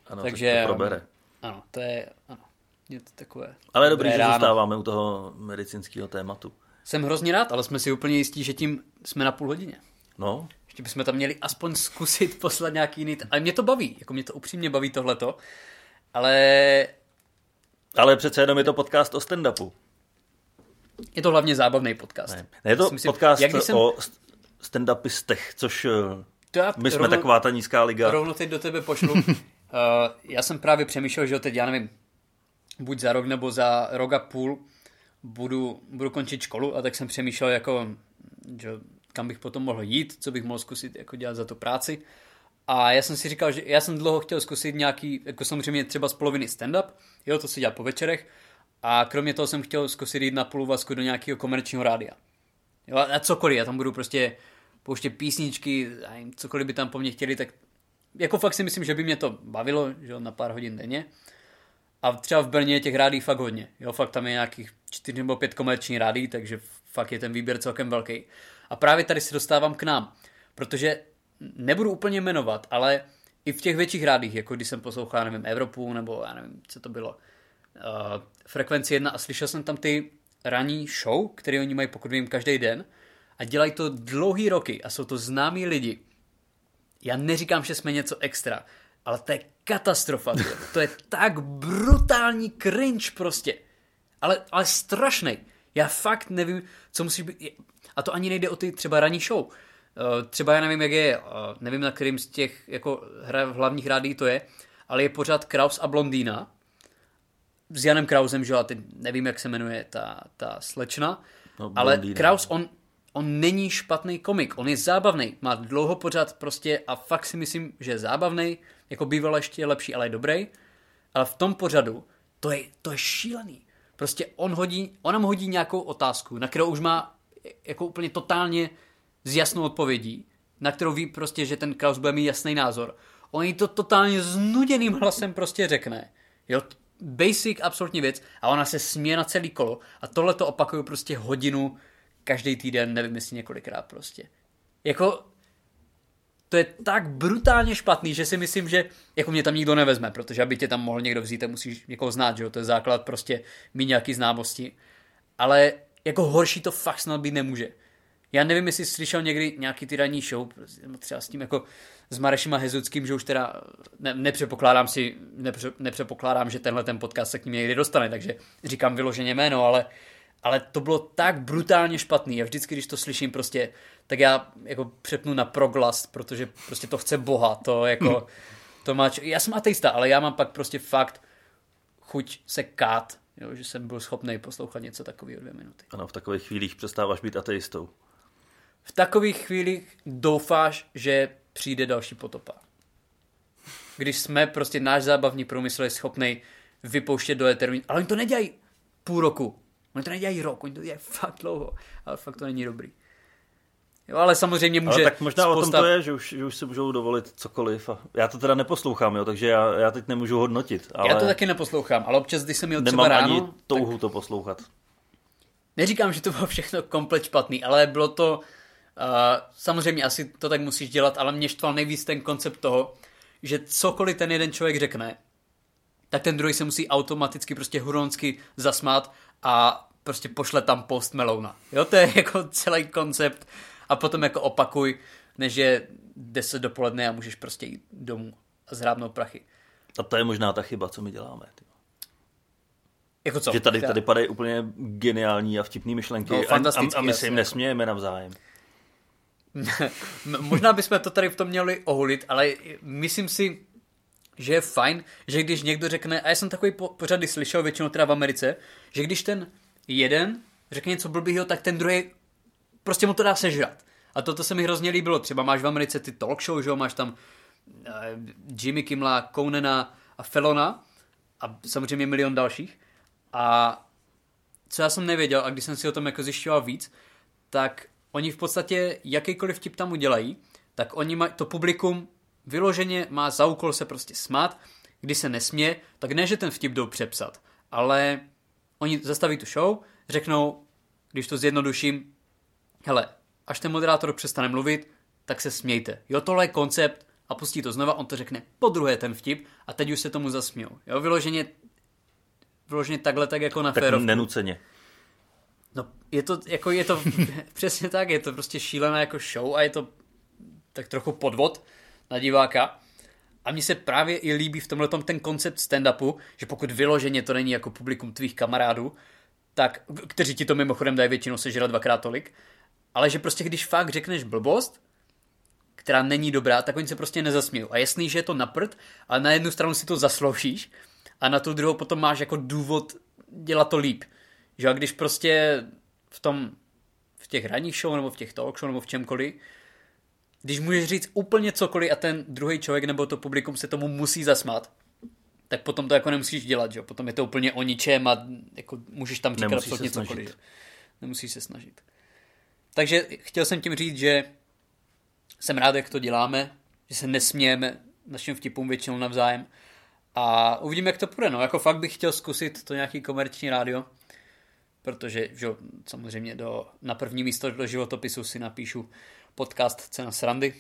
Ano, Takže tak to probere. ano, to je, ano, je to takové. Ale dobrý, že ráno. zůstáváme u toho medicínského tématu. Jsem hrozně rád, ale jsme si úplně jistí, že tím jsme na půl hodině. No, Ještě bychom tam měli aspoň zkusit poslat nějaký jiný... Ale mě to baví, jako mě to upřímně baví tohleto. Ale ale přece jenom je to podcast o stand-upu. je to hlavně zábavný podcast. Ne, ne je to myslím- podcast jak jsem- o st- stand-upistech, což eh, To já my jsme rovnou- taková ta nízká liga. Rovno teď do tebe pošlu. uh, já jsem právě přemýšlel, že teď já nevím, buď za rok nebo za rok a půl budu, budu končit školu a tak jsem přemýšlel jako, že kam bych potom mohl jít, co bych mohl zkusit jako dělat za tu práci. A já jsem si říkal, že já jsem dlouho chtěl zkusit nějaký, jako samozřejmě třeba z poloviny stand-up, jo, to se dělá po večerech, a kromě toho jsem chtěl zkusit jít na půlvazku do nějakého komerčního rádia. Jo, a cokoliv, já tam budu prostě pouštět písničky, cokoliv by tam po mně chtěli, tak jako fakt si myslím, že by mě to bavilo, že na pár hodin denně. A třeba v Brně je těch rádí fakt hodně. Jo, fakt tam je nějakých čtyři nebo pět komerční rádí, takže fakt je ten výběr celkem velký. A právě tady se dostávám k nám, protože nebudu úplně jmenovat, ale i v těch větších rádích, jako když jsem poslouchal, nevím, Evropu, nebo já nevím, co to bylo, uh, Frekvenci 1 a slyšel jsem tam ty ranní show, které oni mají, pokud vím, každý den a dělají to dlouhý roky a jsou to známí lidi. Já neříkám, že jsme něco extra, ale to je katastrofa. tyjo. To je tak brutální cringe prostě. Ale, ale strašný. Já fakt nevím, co musí být. A to ani nejde o ty třeba ranní show. Eh, Třeba já nevím, jak je, eh, nevím na kterým z těch jako hra, hlavních rádí to je, ale je pořád Kraus a Blondýna s Janem Krausem, že jo, a teď nevím, jak se jmenuje ta, ta slečna, No, ale. Kraus, on, on není špatný komik, on je zábavný, má dlouho pořád prostě a fakt si myslím, že je zábavný, jako býval ještě lepší, ale je dobrý, ale v tom pořadu to je, to je šílený. Prostě on hodí, on nám hodí nějakou otázku, na kterou už má jako úplně totálně s jasnou odpovědí, na kterou ví prostě, že ten Kraus bude mít jasný názor. On jí to totálně znuděným hlasem prostě řekne. Jo, basic absolutní věc a ona se směje na celý kolo a tohle to opakuju prostě hodinu každý týden, nevím jestli několikrát prostě. Jako to je tak brutálně špatný, že si myslím, že jako mě tam nikdo nevezme, protože aby tě tam mohl někdo vzít, tak musíš někoho znát, že jo, to je základ prostě mít nějaký známosti. Ale jako horší to fakt snad být nemůže. Já nevím, jestli jsi slyšel někdy nějaký ty ranní show, třeba s tím jako s Marešem a Hezuckým, že už teda ne, nepředpokládám si, nepře, nepředpokládám, že tenhle ten podcast se k ním někdy dostane, takže říkám vyloženě jméno, ale, ale to bylo tak brutálně špatný a vždycky, když to slyším prostě, tak já jako přepnu na proglas, protože prostě to chce Boha, to jako, to má, č- já jsem ateista, ale já mám pak prostě fakt chuť se kát, jo, že jsem byl schopný poslouchat něco takového dvě minuty. Ano, v takových chvílích přestáváš být ateistou. V takových chvílích doufáš, že přijde další potopa. Když jsme prostě náš zábavní průmysl je schopný vypouštět do éteru, ale oni to nedělají půl roku, oni to nedělají rok, oni to dělají fakt dlouho, ale fakt to není dobrý. Jo, ale samozřejmě může Ale tak možná o tom spousta... to je, že už, že už si můžou dovolit cokoliv. A já to teda neposlouchám, jo, takže já, já teď nemůžu hodnotit. Ale Já to taky neposlouchám, ale občas, když jsem měl třeba nemám ráno, ani touhu to poslouchat. neříkám, že to bylo všechno komplet špatný, ale bylo to, uh, samozřejmě asi to tak musíš dělat, ale mě štval nejvíc ten koncept toho, že cokoliv ten jeden člověk řekne, tak ten druhý se musí automaticky prostě huronsky zasmát a prostě pošle tam post Melouna. Jo, to je jako celý koncept a potom jako opakuj, než je 10 dopoledne a můžeš prostě jít domů a zhrábnout prachy. A to je možná ta chyba, co my děláme. Ty. Jako co? Že tady, tady padají úplně geniální a vtipné myšlenky No, a, a, a my se jim nesmějeme navzájem. Možná bychom to tady v tom měli ohulit, ale myslím si, že je fajn, že když někdo řekne, a já jsem takový po, pořady slyšel většinou teda v Americe, že když ten jeden řekne něco blbýho, tak ten druhý prostě mu to dá sežrat. A toto se mi hrozně líbilo. Třeba máš v Americe ty talk show, že jo, máš tam eh, Jimmy Kimmela, Conana a Felona a samozřejmě milion dalších. A co já jsem nevěděl, a když jsem si o tom jako zjišťoval víc, tak oni v podstatě jakýkoliv vtip tam udělají, tak oni mají, to publikum vyloženě má za úkol se prostě smát, když se nesmě, tak ne, že ten vtip jdou přepsat, ale oni zastaví tu show, řeknou, když to zjednoduším, hele, až ten moderátor přestane mluvit, tak se smějte. Jo, tohle je koncept a pustí to znova, on to řekne po druhé ten vtip a teď už se tomu zasmějou. Jo, vyloženě, vyloženě takhle tak jako na Tak férovku. nenuceně. No, je to, jako je to přesně tak, je to prostě šílená jako show a je to tak trochu podvod na diváka. A mně se právě i líbí v tomhle ten koncept stand-upu, že pokud vyloženě to není jako publikum tvých kamarádů, tak, kteří ti to mimochodem dají většinou sežrat dvakrát tolik, ale že prostě když fakt řekneš blbost, která není dobrá, tak oni se prostě nezasmějou. A jasný, že je to na prd, ale na jednu stranu si to zasloužíš a na tu druhou potom máš jako důvod dělat to líp. Že a když prostě v tom, v těch ranních show nebo v těch talk show nebo v čemkoliv, když můžeš říct úplně cokoliv a ten druhý člověk nebo to publikum se tomu musí zasmát, tak potom to jako nemusíš dělat, že? jo? Potom je to úplně o ničem a jako můžeš tam říkat Nemusíš absolutně cokoliv. Nemusíš se snažit. Takže chtěl jsem tím říct, že jsem rád, jak to děláme, že se nesmějeme našim vtipům většinou navzájem a uvidíme, jak to půjde. No, jako fakt bych chtěl zkusit to nějaký komerční rádio, protože že, jo, samozřejmě do, na první místo do životopisu si napíšu podcast Cena srandy.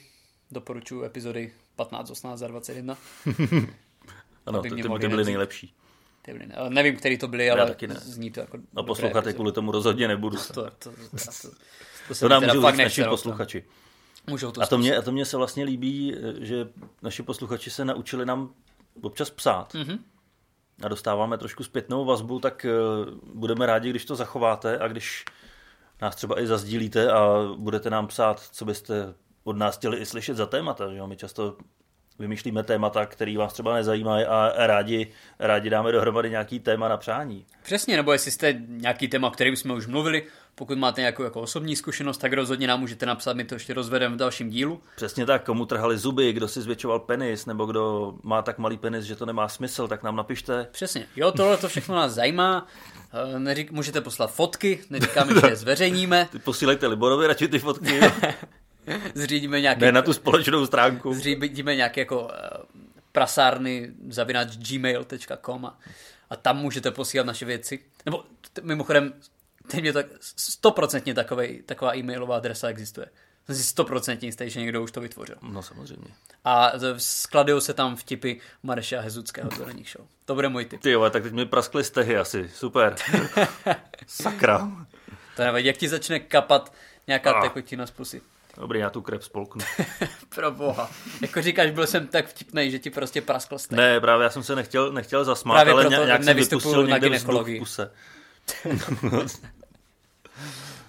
Doporučuji epizody 15, 18 a 21. Ano, ty, ty, ty byly nejlepší. Ty byly, ale nevím, který to byly, ale taky ne. zní to jako dobré poslouchat je kvůli tomu rozhodně nebudu. To, to, to, to, to, To nám můžou říct naši no, posluchači. Můžou to A to mě, a to mě se vlastně líbí, že naši posluchači se naučili nám občas psát. Mhm. A dostáváme trošku zpětnou vazbu, tak eh, budeme rádi, když to zachováte a když nás třeba i zazdílíte a budete nám psát, co byste od nás chtěli i slyšet za témata. Že? jo? My často vymýšlíme témata, které vás třeba nezajímají a rádi, rádi dáme dohromady nějaký téma na přání. Přesně, nebo jestli jste nějaký téma, o kterým jsme už mluvili, pokud máte nějakou jako osobní zkušenost, tak rozhodně nám můžete napsat, my to ještě rozvedeme v dalším dílu. Přesně tak, komu trhali zuby, kdo si zvětšoval penis, nebo kdo má tak malý penis, že to nemá smysl, tak nám napište. Přesně, jo, tohle to všechno nás zajímá. Eh, Neřík, můžete poslat fotky, neříkáme, že je zveřejníme, Ty posílejte Liborovi radši ty fotky, zřídíme nějaký, ne na tu společnou stránku. zřídíme nějaké jako eh, prasárny zavinač gmail.com a, a tam můžete posílat naše věci. Nebo t- mimochodem, téměř tak, stoprocentně taková e-mailová adresa existuje. Jsem si stoprocentně jistý, že někdo už to vytvořil. No samozřejmě. A skladují se tam vtipy Mareše a Hezuckého do ranních show. To bude můj tip. Ty jo, tak teď mi praskly stehy asi, super. Sakra. To nevadí, jak ti začne kapat nějaká Ah. tekutina z pusy. Dobrý, já tu krev spolknu. Pro boha. Jako říkáš, byl jsem tak vtipnej, že ti prostě praskl stek. Ne, právě já jsem se nechtěl, nechtěl zasmát, Právě ale proto ně- nějak jsem vypustil někde vzduch v puse.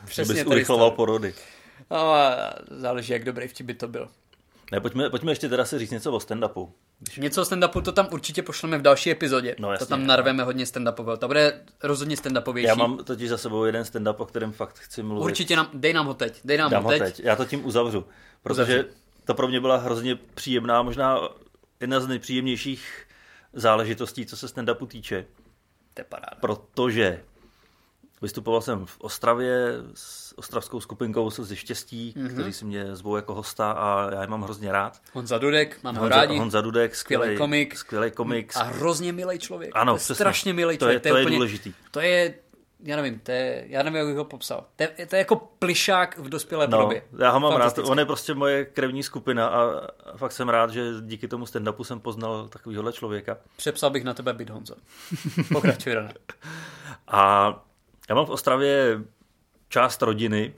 Přesně Abys urychloval porody. No a záleží, jak dobrý vtip by to byl. Ne, pojďme, pojďme ještě teda si říct něco o stand-upu. Něco o stand-upu to tam určitě pošleme v další epizodě. No, to jasně. tam narveme hodně stand-upového. To bude rozhodně stand-upovější. Já mám totiž za sebou jeden stand-up, o kterém fakt chci mluvit. Určitě nám, dej nám ho teď. Dej nám Dám ho teď. teď. Já to tím uzavřu. Protože Uzavři. to pro mě byla hrozně příjemná, možná jedna z nejpříjemnějších záležitostí, co se stand-upu týče. To je paráda. Protože vystupoval jsem v Ostravě s ostravskou skupinkou ze Štěstí, Mhm. mm-hmm. kteří si mě zvou jako hosta a já je mám hrozně rád. Honza Dudek, mám ho Honza, rádi. Honza Dudek, Skvělý skvělý komik. Skvělý komik. A hrozně milý člověk. Ano, to je přesně. strašně milý To je- člověk. to je důležitý. To je já nevím, to je, já nevím, jak bych ho popsal. To je, to je jako plišák v dospělé No, podobě. já ho mám rád, on je prostě moje krevní skupina a fakt jsem rád, že díky tomu stand-upu jsem poznal takovýhle člověka. Přepsal bych na tebe byt Honzo. Pokračuj. A já mám v Ostravě část rodiny,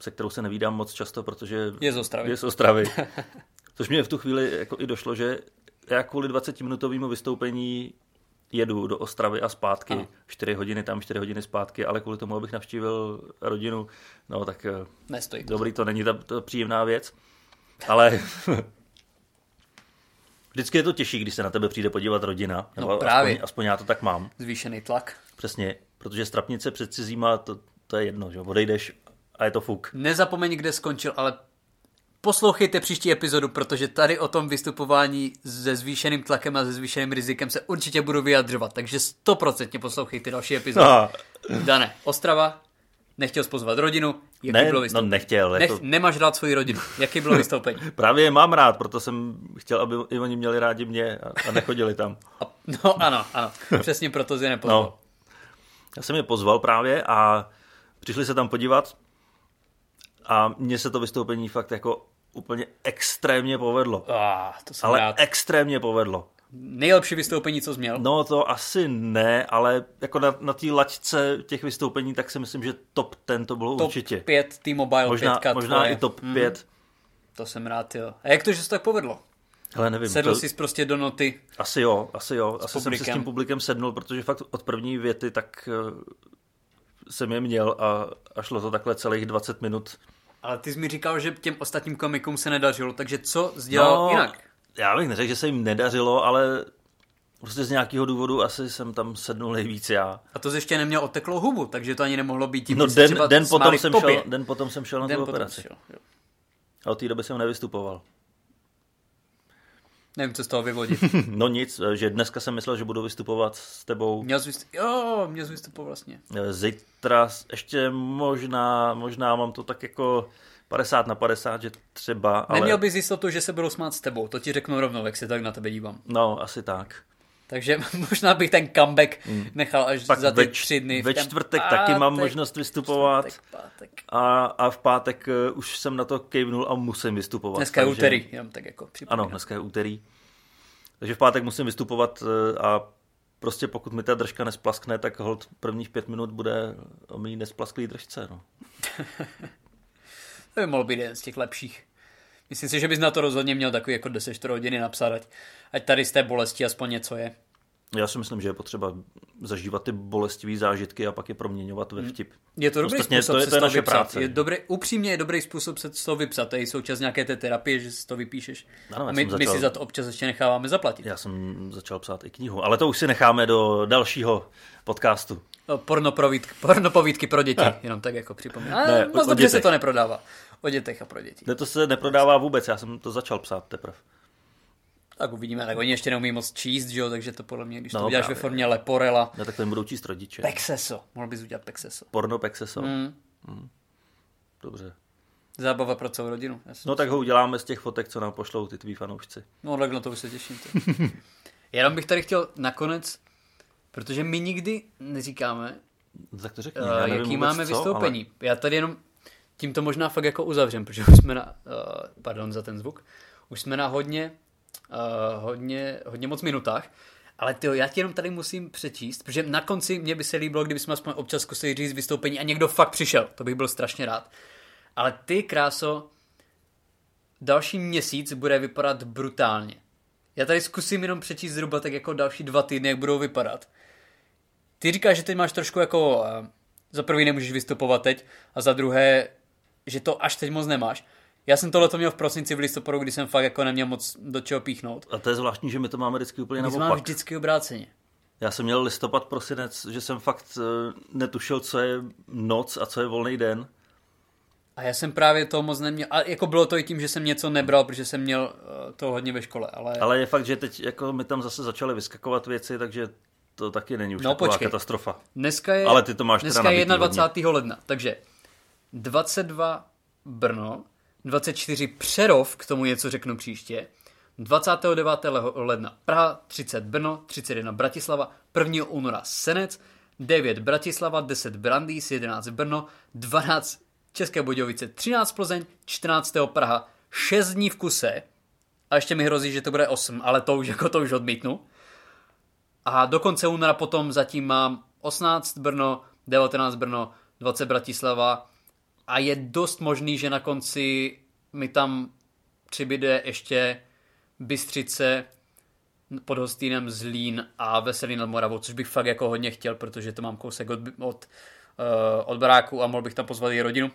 se kterou se nevídám moc často, protože Je z Ostravy. je z Ostravy. Což mě v tu chvíli jako i došlo, že já kvůli 20-minutovému vystoupení jedu do Ostravy a zpátky. Ano. 4 hodiny tam, 4 hodiny zpátky, ale kvůli tomu, abych navštívil rodinu, no tak eh, Nestojí. to. dobrý to není ta, ta příjemná věc. Ale vždycky je to těžší, když se na tebe přijde podívat rodina. No nebo právě. Aspoň, aspoň já to tak mám. Zvýšený tlak. Přesně, protože strapnice před cizíma, to, to je jedno, že odejdeš a je to fuk. Nezapomeň, kde skončil, ale poslouchejte příští epizodu, protože tady o tom vystupování se zvýšeným tlakem a se zvýšeným rizikem se určitě budu vyjadřovat, takže stoprocentně poslouchejte další epizodu. No, Dane, Ostrava, nechtěl pozvat rodinu, jaký ne, bylo no vystoupení? nechtěl. Nech, Jako, Nemáš rád svoji rodinu, jaký bylo vystoupení? právě je mám rád, proto jsem chtěl, aby i oni měli rádi mě a, a nechodili tam. A, no ano, ano, přesně proto je nepozval. No. Já jsem je pozval právě a přišli se tam podívat a mně se to vystoupení fakt jako úplně extrémně povedlo. Ah, to jsem Ale rád. extrémně povedlo. Nejlepší vystoupení, co jsi měl? No to asi ne, ale jako na, na té laťce těch vystoupení, tak si myslím, že top ten to bylo Top určitě. 5 T-Mobile Možná, 5 možná tvoje. i top 5. To jsem rád, jo. A jak to, že se tak povedlo? Ale nevím, Sedl to, jsi prostě do noty. asi jo, asi jo. Asi jsem si s publikem. tím publikem sednul, protože fakt od první věty tak eh, jsem je měl a, a šlo to takhle celých 20 minut. Ale ty jsi mi říkal, že těm ostatním komikům se nedařilo, takže co dělal jinak? Já bych neřekl, že se jim nedařilo, ale prostě z nějakého důvodu asi jsem tam sednul nejvíc já. A to jsi ještě neměl oteklou hubu, takže to ani nemohlo být tím, No den, den, potom jsem šel, den potom jsem šel na Den tu operaci. šel, jo. A od té doby jsem nevystupoval. Nevím, co z toho vyvodit. No nic, že dneska jsem myslel, že budu vystupovat s tebou. měl jsi vystup... Jo, měl jsi vystupovat vlastně. Zítra ještě možná, možná mám to tak jako 50 na 50, že třeba, ale Neměl bys jistotu, že se budou smát s tebou, to ti řeknu rovnou, jak se tak na tebe dívám. no asi tak. Takže možná bych ten comeback nechal až Hmm. Pak za ty ve, tři dny. ve čtvrtek taky mám pátek, možnost vystupovat čtvrtek, pátek. a, a v pátek eh, už jsem na to kejvnul a musím vystupovat. Dneska je takže- úterý, jenom tak jako připomínám. Ano, dneska je úterý. Takže v pátek musím vystupovat eh, a prostě pokud mi ta držka nesplaskne, tak hold prvních pět minut bude o mý nesplasklý držce. No. To by mohl být jeden z těch lepších. Myslím si, že bys na to rozhodně měl takový jako 10 hodiny napsat, ať, ať tady z té bolesti aspoň něco je. Já si myslím, že je potřeba zažívat ty bolestivé zážitky a pak je proměňovat ve vtip. Je to dobrý Ostatně způsob to je- se to je naše vypsat. práce. Je dobrý, upřímně je dobrý způsob se z toho vypsat. To je součást nějaké té terapie, že si to vypíšeš. Ano, a my, jsem my začal- si za to občas ještě necháváme zaplatit. Já jsem začal psát i knihu, ale to už si necháme do dalšího podcastu. No, Pornopovídky, pornopovídky pro děti, jenom tak jako připomínám. Moc dobře se to neprodává. O dětech a pro děti. Ne, to se neprodává vůbec, já jsem to začal psát teprve. Tak uvidíme, tak oni ještě neumí moc číst, že jo, takže to podle mě, když to No, uděláš právě. ve formě leporela. Ne, tak to jim budou číst rodiče. Pexeso, mohl bys udělat Pexeso. Porno Pexeso. Mm. Dobře. Zábava pro celou rodinu. Já No tak ho uděláme z těch fotek, co nám pošlou ty tví fanoušci. No tak na to už se těším. Jenom bych tady chtěl nakonec, protože my nikdy neříkáme, No, tak to řekni, uh, jaký máme co, vystoupení. Já tady jenom tím to možná fakt jako uzavřem, protože už jsme na, uh, pardon za ten zvuk, už jsme na hodně, uh, hodně, hodně moc minutách, ale tyjo, já ti jenom tady musím přečíst, protože na konci mě by se líbilo, kdyby jsme aspoň občas zkusili říct vystoupení a někdo fakt přišel, to bych byl strašně rád. Ale ty, kráso, další měsíc bude vypadat brutálně. Já tady zkusím jenom přečíst zhruba tak jako další dva týdny, jak budou vypadat. Ty říkáš, že teď máš trošku jako, uh, za prvý nemůžeš vystupovat teď a za druhé, že to až teď moc nemáš. Já jsem tohle měl v prosinci v listopadu, kdy jsem fakt jako neměl moc do čeho píchnout. A to je zvláštní, že my to máme vždycky úplně My naopak. vždycky obráceně. Já jsem měl listopad, prosinec, že jsem fakt eh, netušil, co je noc a co je volný den. A já jsem právě to moc neměl. A jako bylo to i tím, že jsem něco nebral, protože jsem měl uh, to hodně ve škole. Ale, ale... Je fakt, že teď jako mi tam zase začaly vyskakovat věci, takže to taky není už No, taková počkej. katastrofa. Dneska je, Ale ty to máš dneska je nabitý 21. ledna, takže 22 Brno, 24 Přerov, k tomu něco řeknu příště, 29. leho- ledna Praha, 30 Brno, 31 Bratislava, 1. února Senec, 9 Bratislava, 10 Brandýs, 11 Brno, 12 České Budějovice, 13 Plzeň, 14 Praha, 6 dní v kuse a ještě mi hrozí, že to bude 8, ale to už jako to už odmítnu. A do konce února potom zatím mám 18 Brno, 19 Brno, 20 Bratislava a je dost možný, že na konci mi tam přibyde ještě Bystřice pod Hostýnem Zlín a Veselý nad Moravou, což bych fakt jako hodně chtěl, protože to mám kousek od, od, uh, od baráku a mohl bych tam pozvat i rodinu.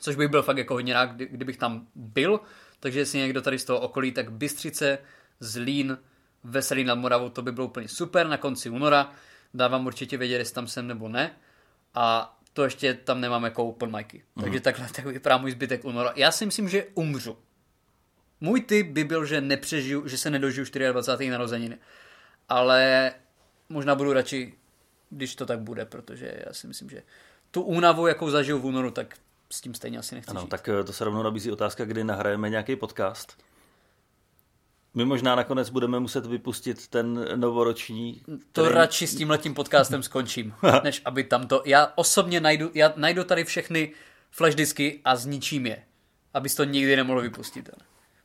Což bych byl fakt jako hodně rád, kdy, kdybych tam byl. Takže jestli někdo tady z toho okolí, tak Bystřice, Zlín, Veselý nad Moravou, to by bylo úplně super na konci února. Dávám určitě vědět, jestli tam jsem nebo ne. A to ještě tam nemám jako open micy. Mm. Takže takhle tak vypadá můj zbytek února. Já si myslím, že umřu. Můj typ by byl, že nepřežiju, že se nedožiju 24. narozeniny. Ale možná budu radši, když to tak bude, protože já si myslím, že tu únavu, jakou zažiju v únoru, tak s tím stejně asi nechci Ano, žít. tak eh, to se rovnou nabízí otázka, kdy nahrajeme nějaký podcast. My možná nakonec budeme muset vypustit ten novoroční. To který- radši s tím letím podcastem skončím, než aby tam to... Já osobně najdu, já najdu tady všechny flash disky a zničím je, abys to nikdy nemohl vypustit.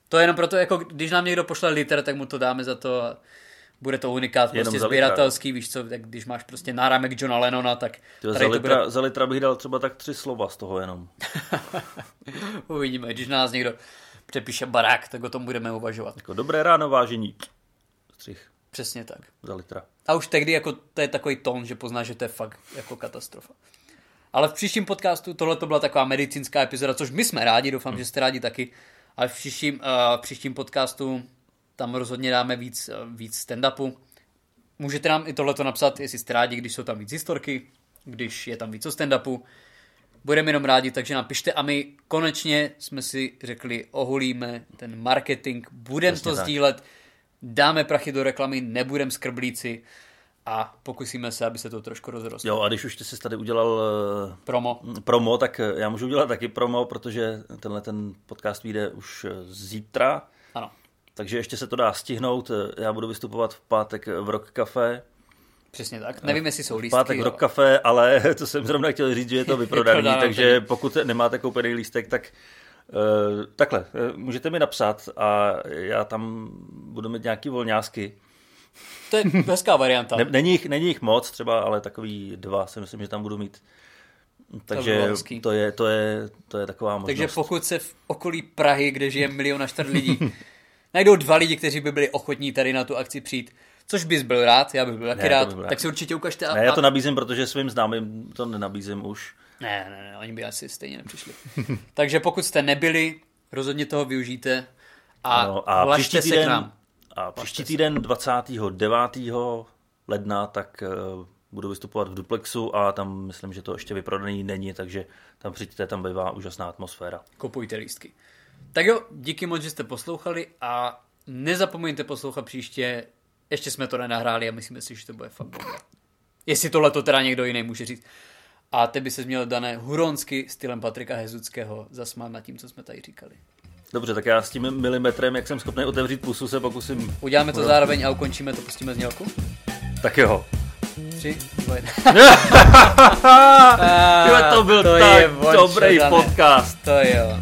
To je jenom proto, jako když nám někdo pošle liter, tak mu to dáme za to a bude to unikát, Jenom prostě litra. sběratelský, víš co, tak když máš prostě náramek Johna Lennona, tak tady za, to litra, bude, za litra bych dal třeba tak tři slova z toho jenom. uvidíme, když nás někdo přepíše barák, tak o tom budeme uvažovat. Jako dobré ráno, vážení. Střih Přesně tak. za litra. A už tehdy jako to je takový tón, že poznáš, že to je fakt jako katastrofa. Ale v příštím podcastu tohle to byla taková medicínská epizoda, což my jsme rádi, doufám, že jste rádi taky. Ale v příštím, uh, v příštím podcastu tam rozhodně dáme víc, uh, víc stand-upu. Můžete nám i tohleto napsat, jestli jste rádi, když jsou tam víc historky, když je tam víc o stand-upu. Budeme jenom rádi, takže napište a my konečně jsme si řekli, ohulíme ten marketing, budeme to tak. sdílet, dáme prachy do reklamy, nebudem skrblíci a pokusíme se, aby se to trošku rozrostlo. Jo, a když už ty jsi tady udělal eh, Promo. promo, tak eh, já můžu udělat taky promo, protože tenhle ten podcast vyjde už eh, zítra, Ano. takže ještě se to dá stihnout. Já budu vystupovat v pátek v Rock Café. Přesně tak. Nevím, jestli jsou lístky. pátek. Rock Café, ale to jsem zrovna chtěl říct, že je to vyprodaný, takže pokud nemáte koupený lístek, tak Uh, takhle, eh, můžete mi napsat a já tam budu mít nějaký volňásky. To je hezká varianta. Ne, není, jich, není jich moc třeba, ale takový dva si myslím, že tam budu mít. Takže hezký. to je, to, je, to je taková možnost. Takže pokud se v okolí Prahy, kde žije milion a čtvrt lidí, najdou dva lidi, kteří by byli ochotní tady na tu akci přijít, což bys byl rád, já bych byl taky Ne, rád, byl tak si určitě ukažte. A, Ne, já to nabízím, protože svým známým to nenabízím už. ne, ne, ne, oni by asi stejně nepřišli. Takže pokud jste nebyli, rozhodně toho využijte a, Ano, a příští se týden, k nám. A příští týden 29. ledna, tak uh, budu vystupovat v Duplexu a tam myslím, že to ještě vyprodaný není, takže tam přijďte, tam bývá úžasná atmosféra. Kupujte lístky. Tak jo, díky moc, že jste poslouchali a nezapomeňte poslouchat příště. Ještě jsme to nenahráli a myslíme si, že to bude fakt bomba. Jestli tohle to teda někdo jiný může říct. A ty by se měl dané huronsky stylem Patrika Hezuckého zasmát nad tím, co jsme tady říkali. Dobře, tak já s tím milimetrem, jak jsem schopný otevřít pusu, se pokusím. Uděláme to zároveň a ukončíme to, pustíme znělku. Tak jo. Tři, dva, to byl to tak dobrý podcast. To jo.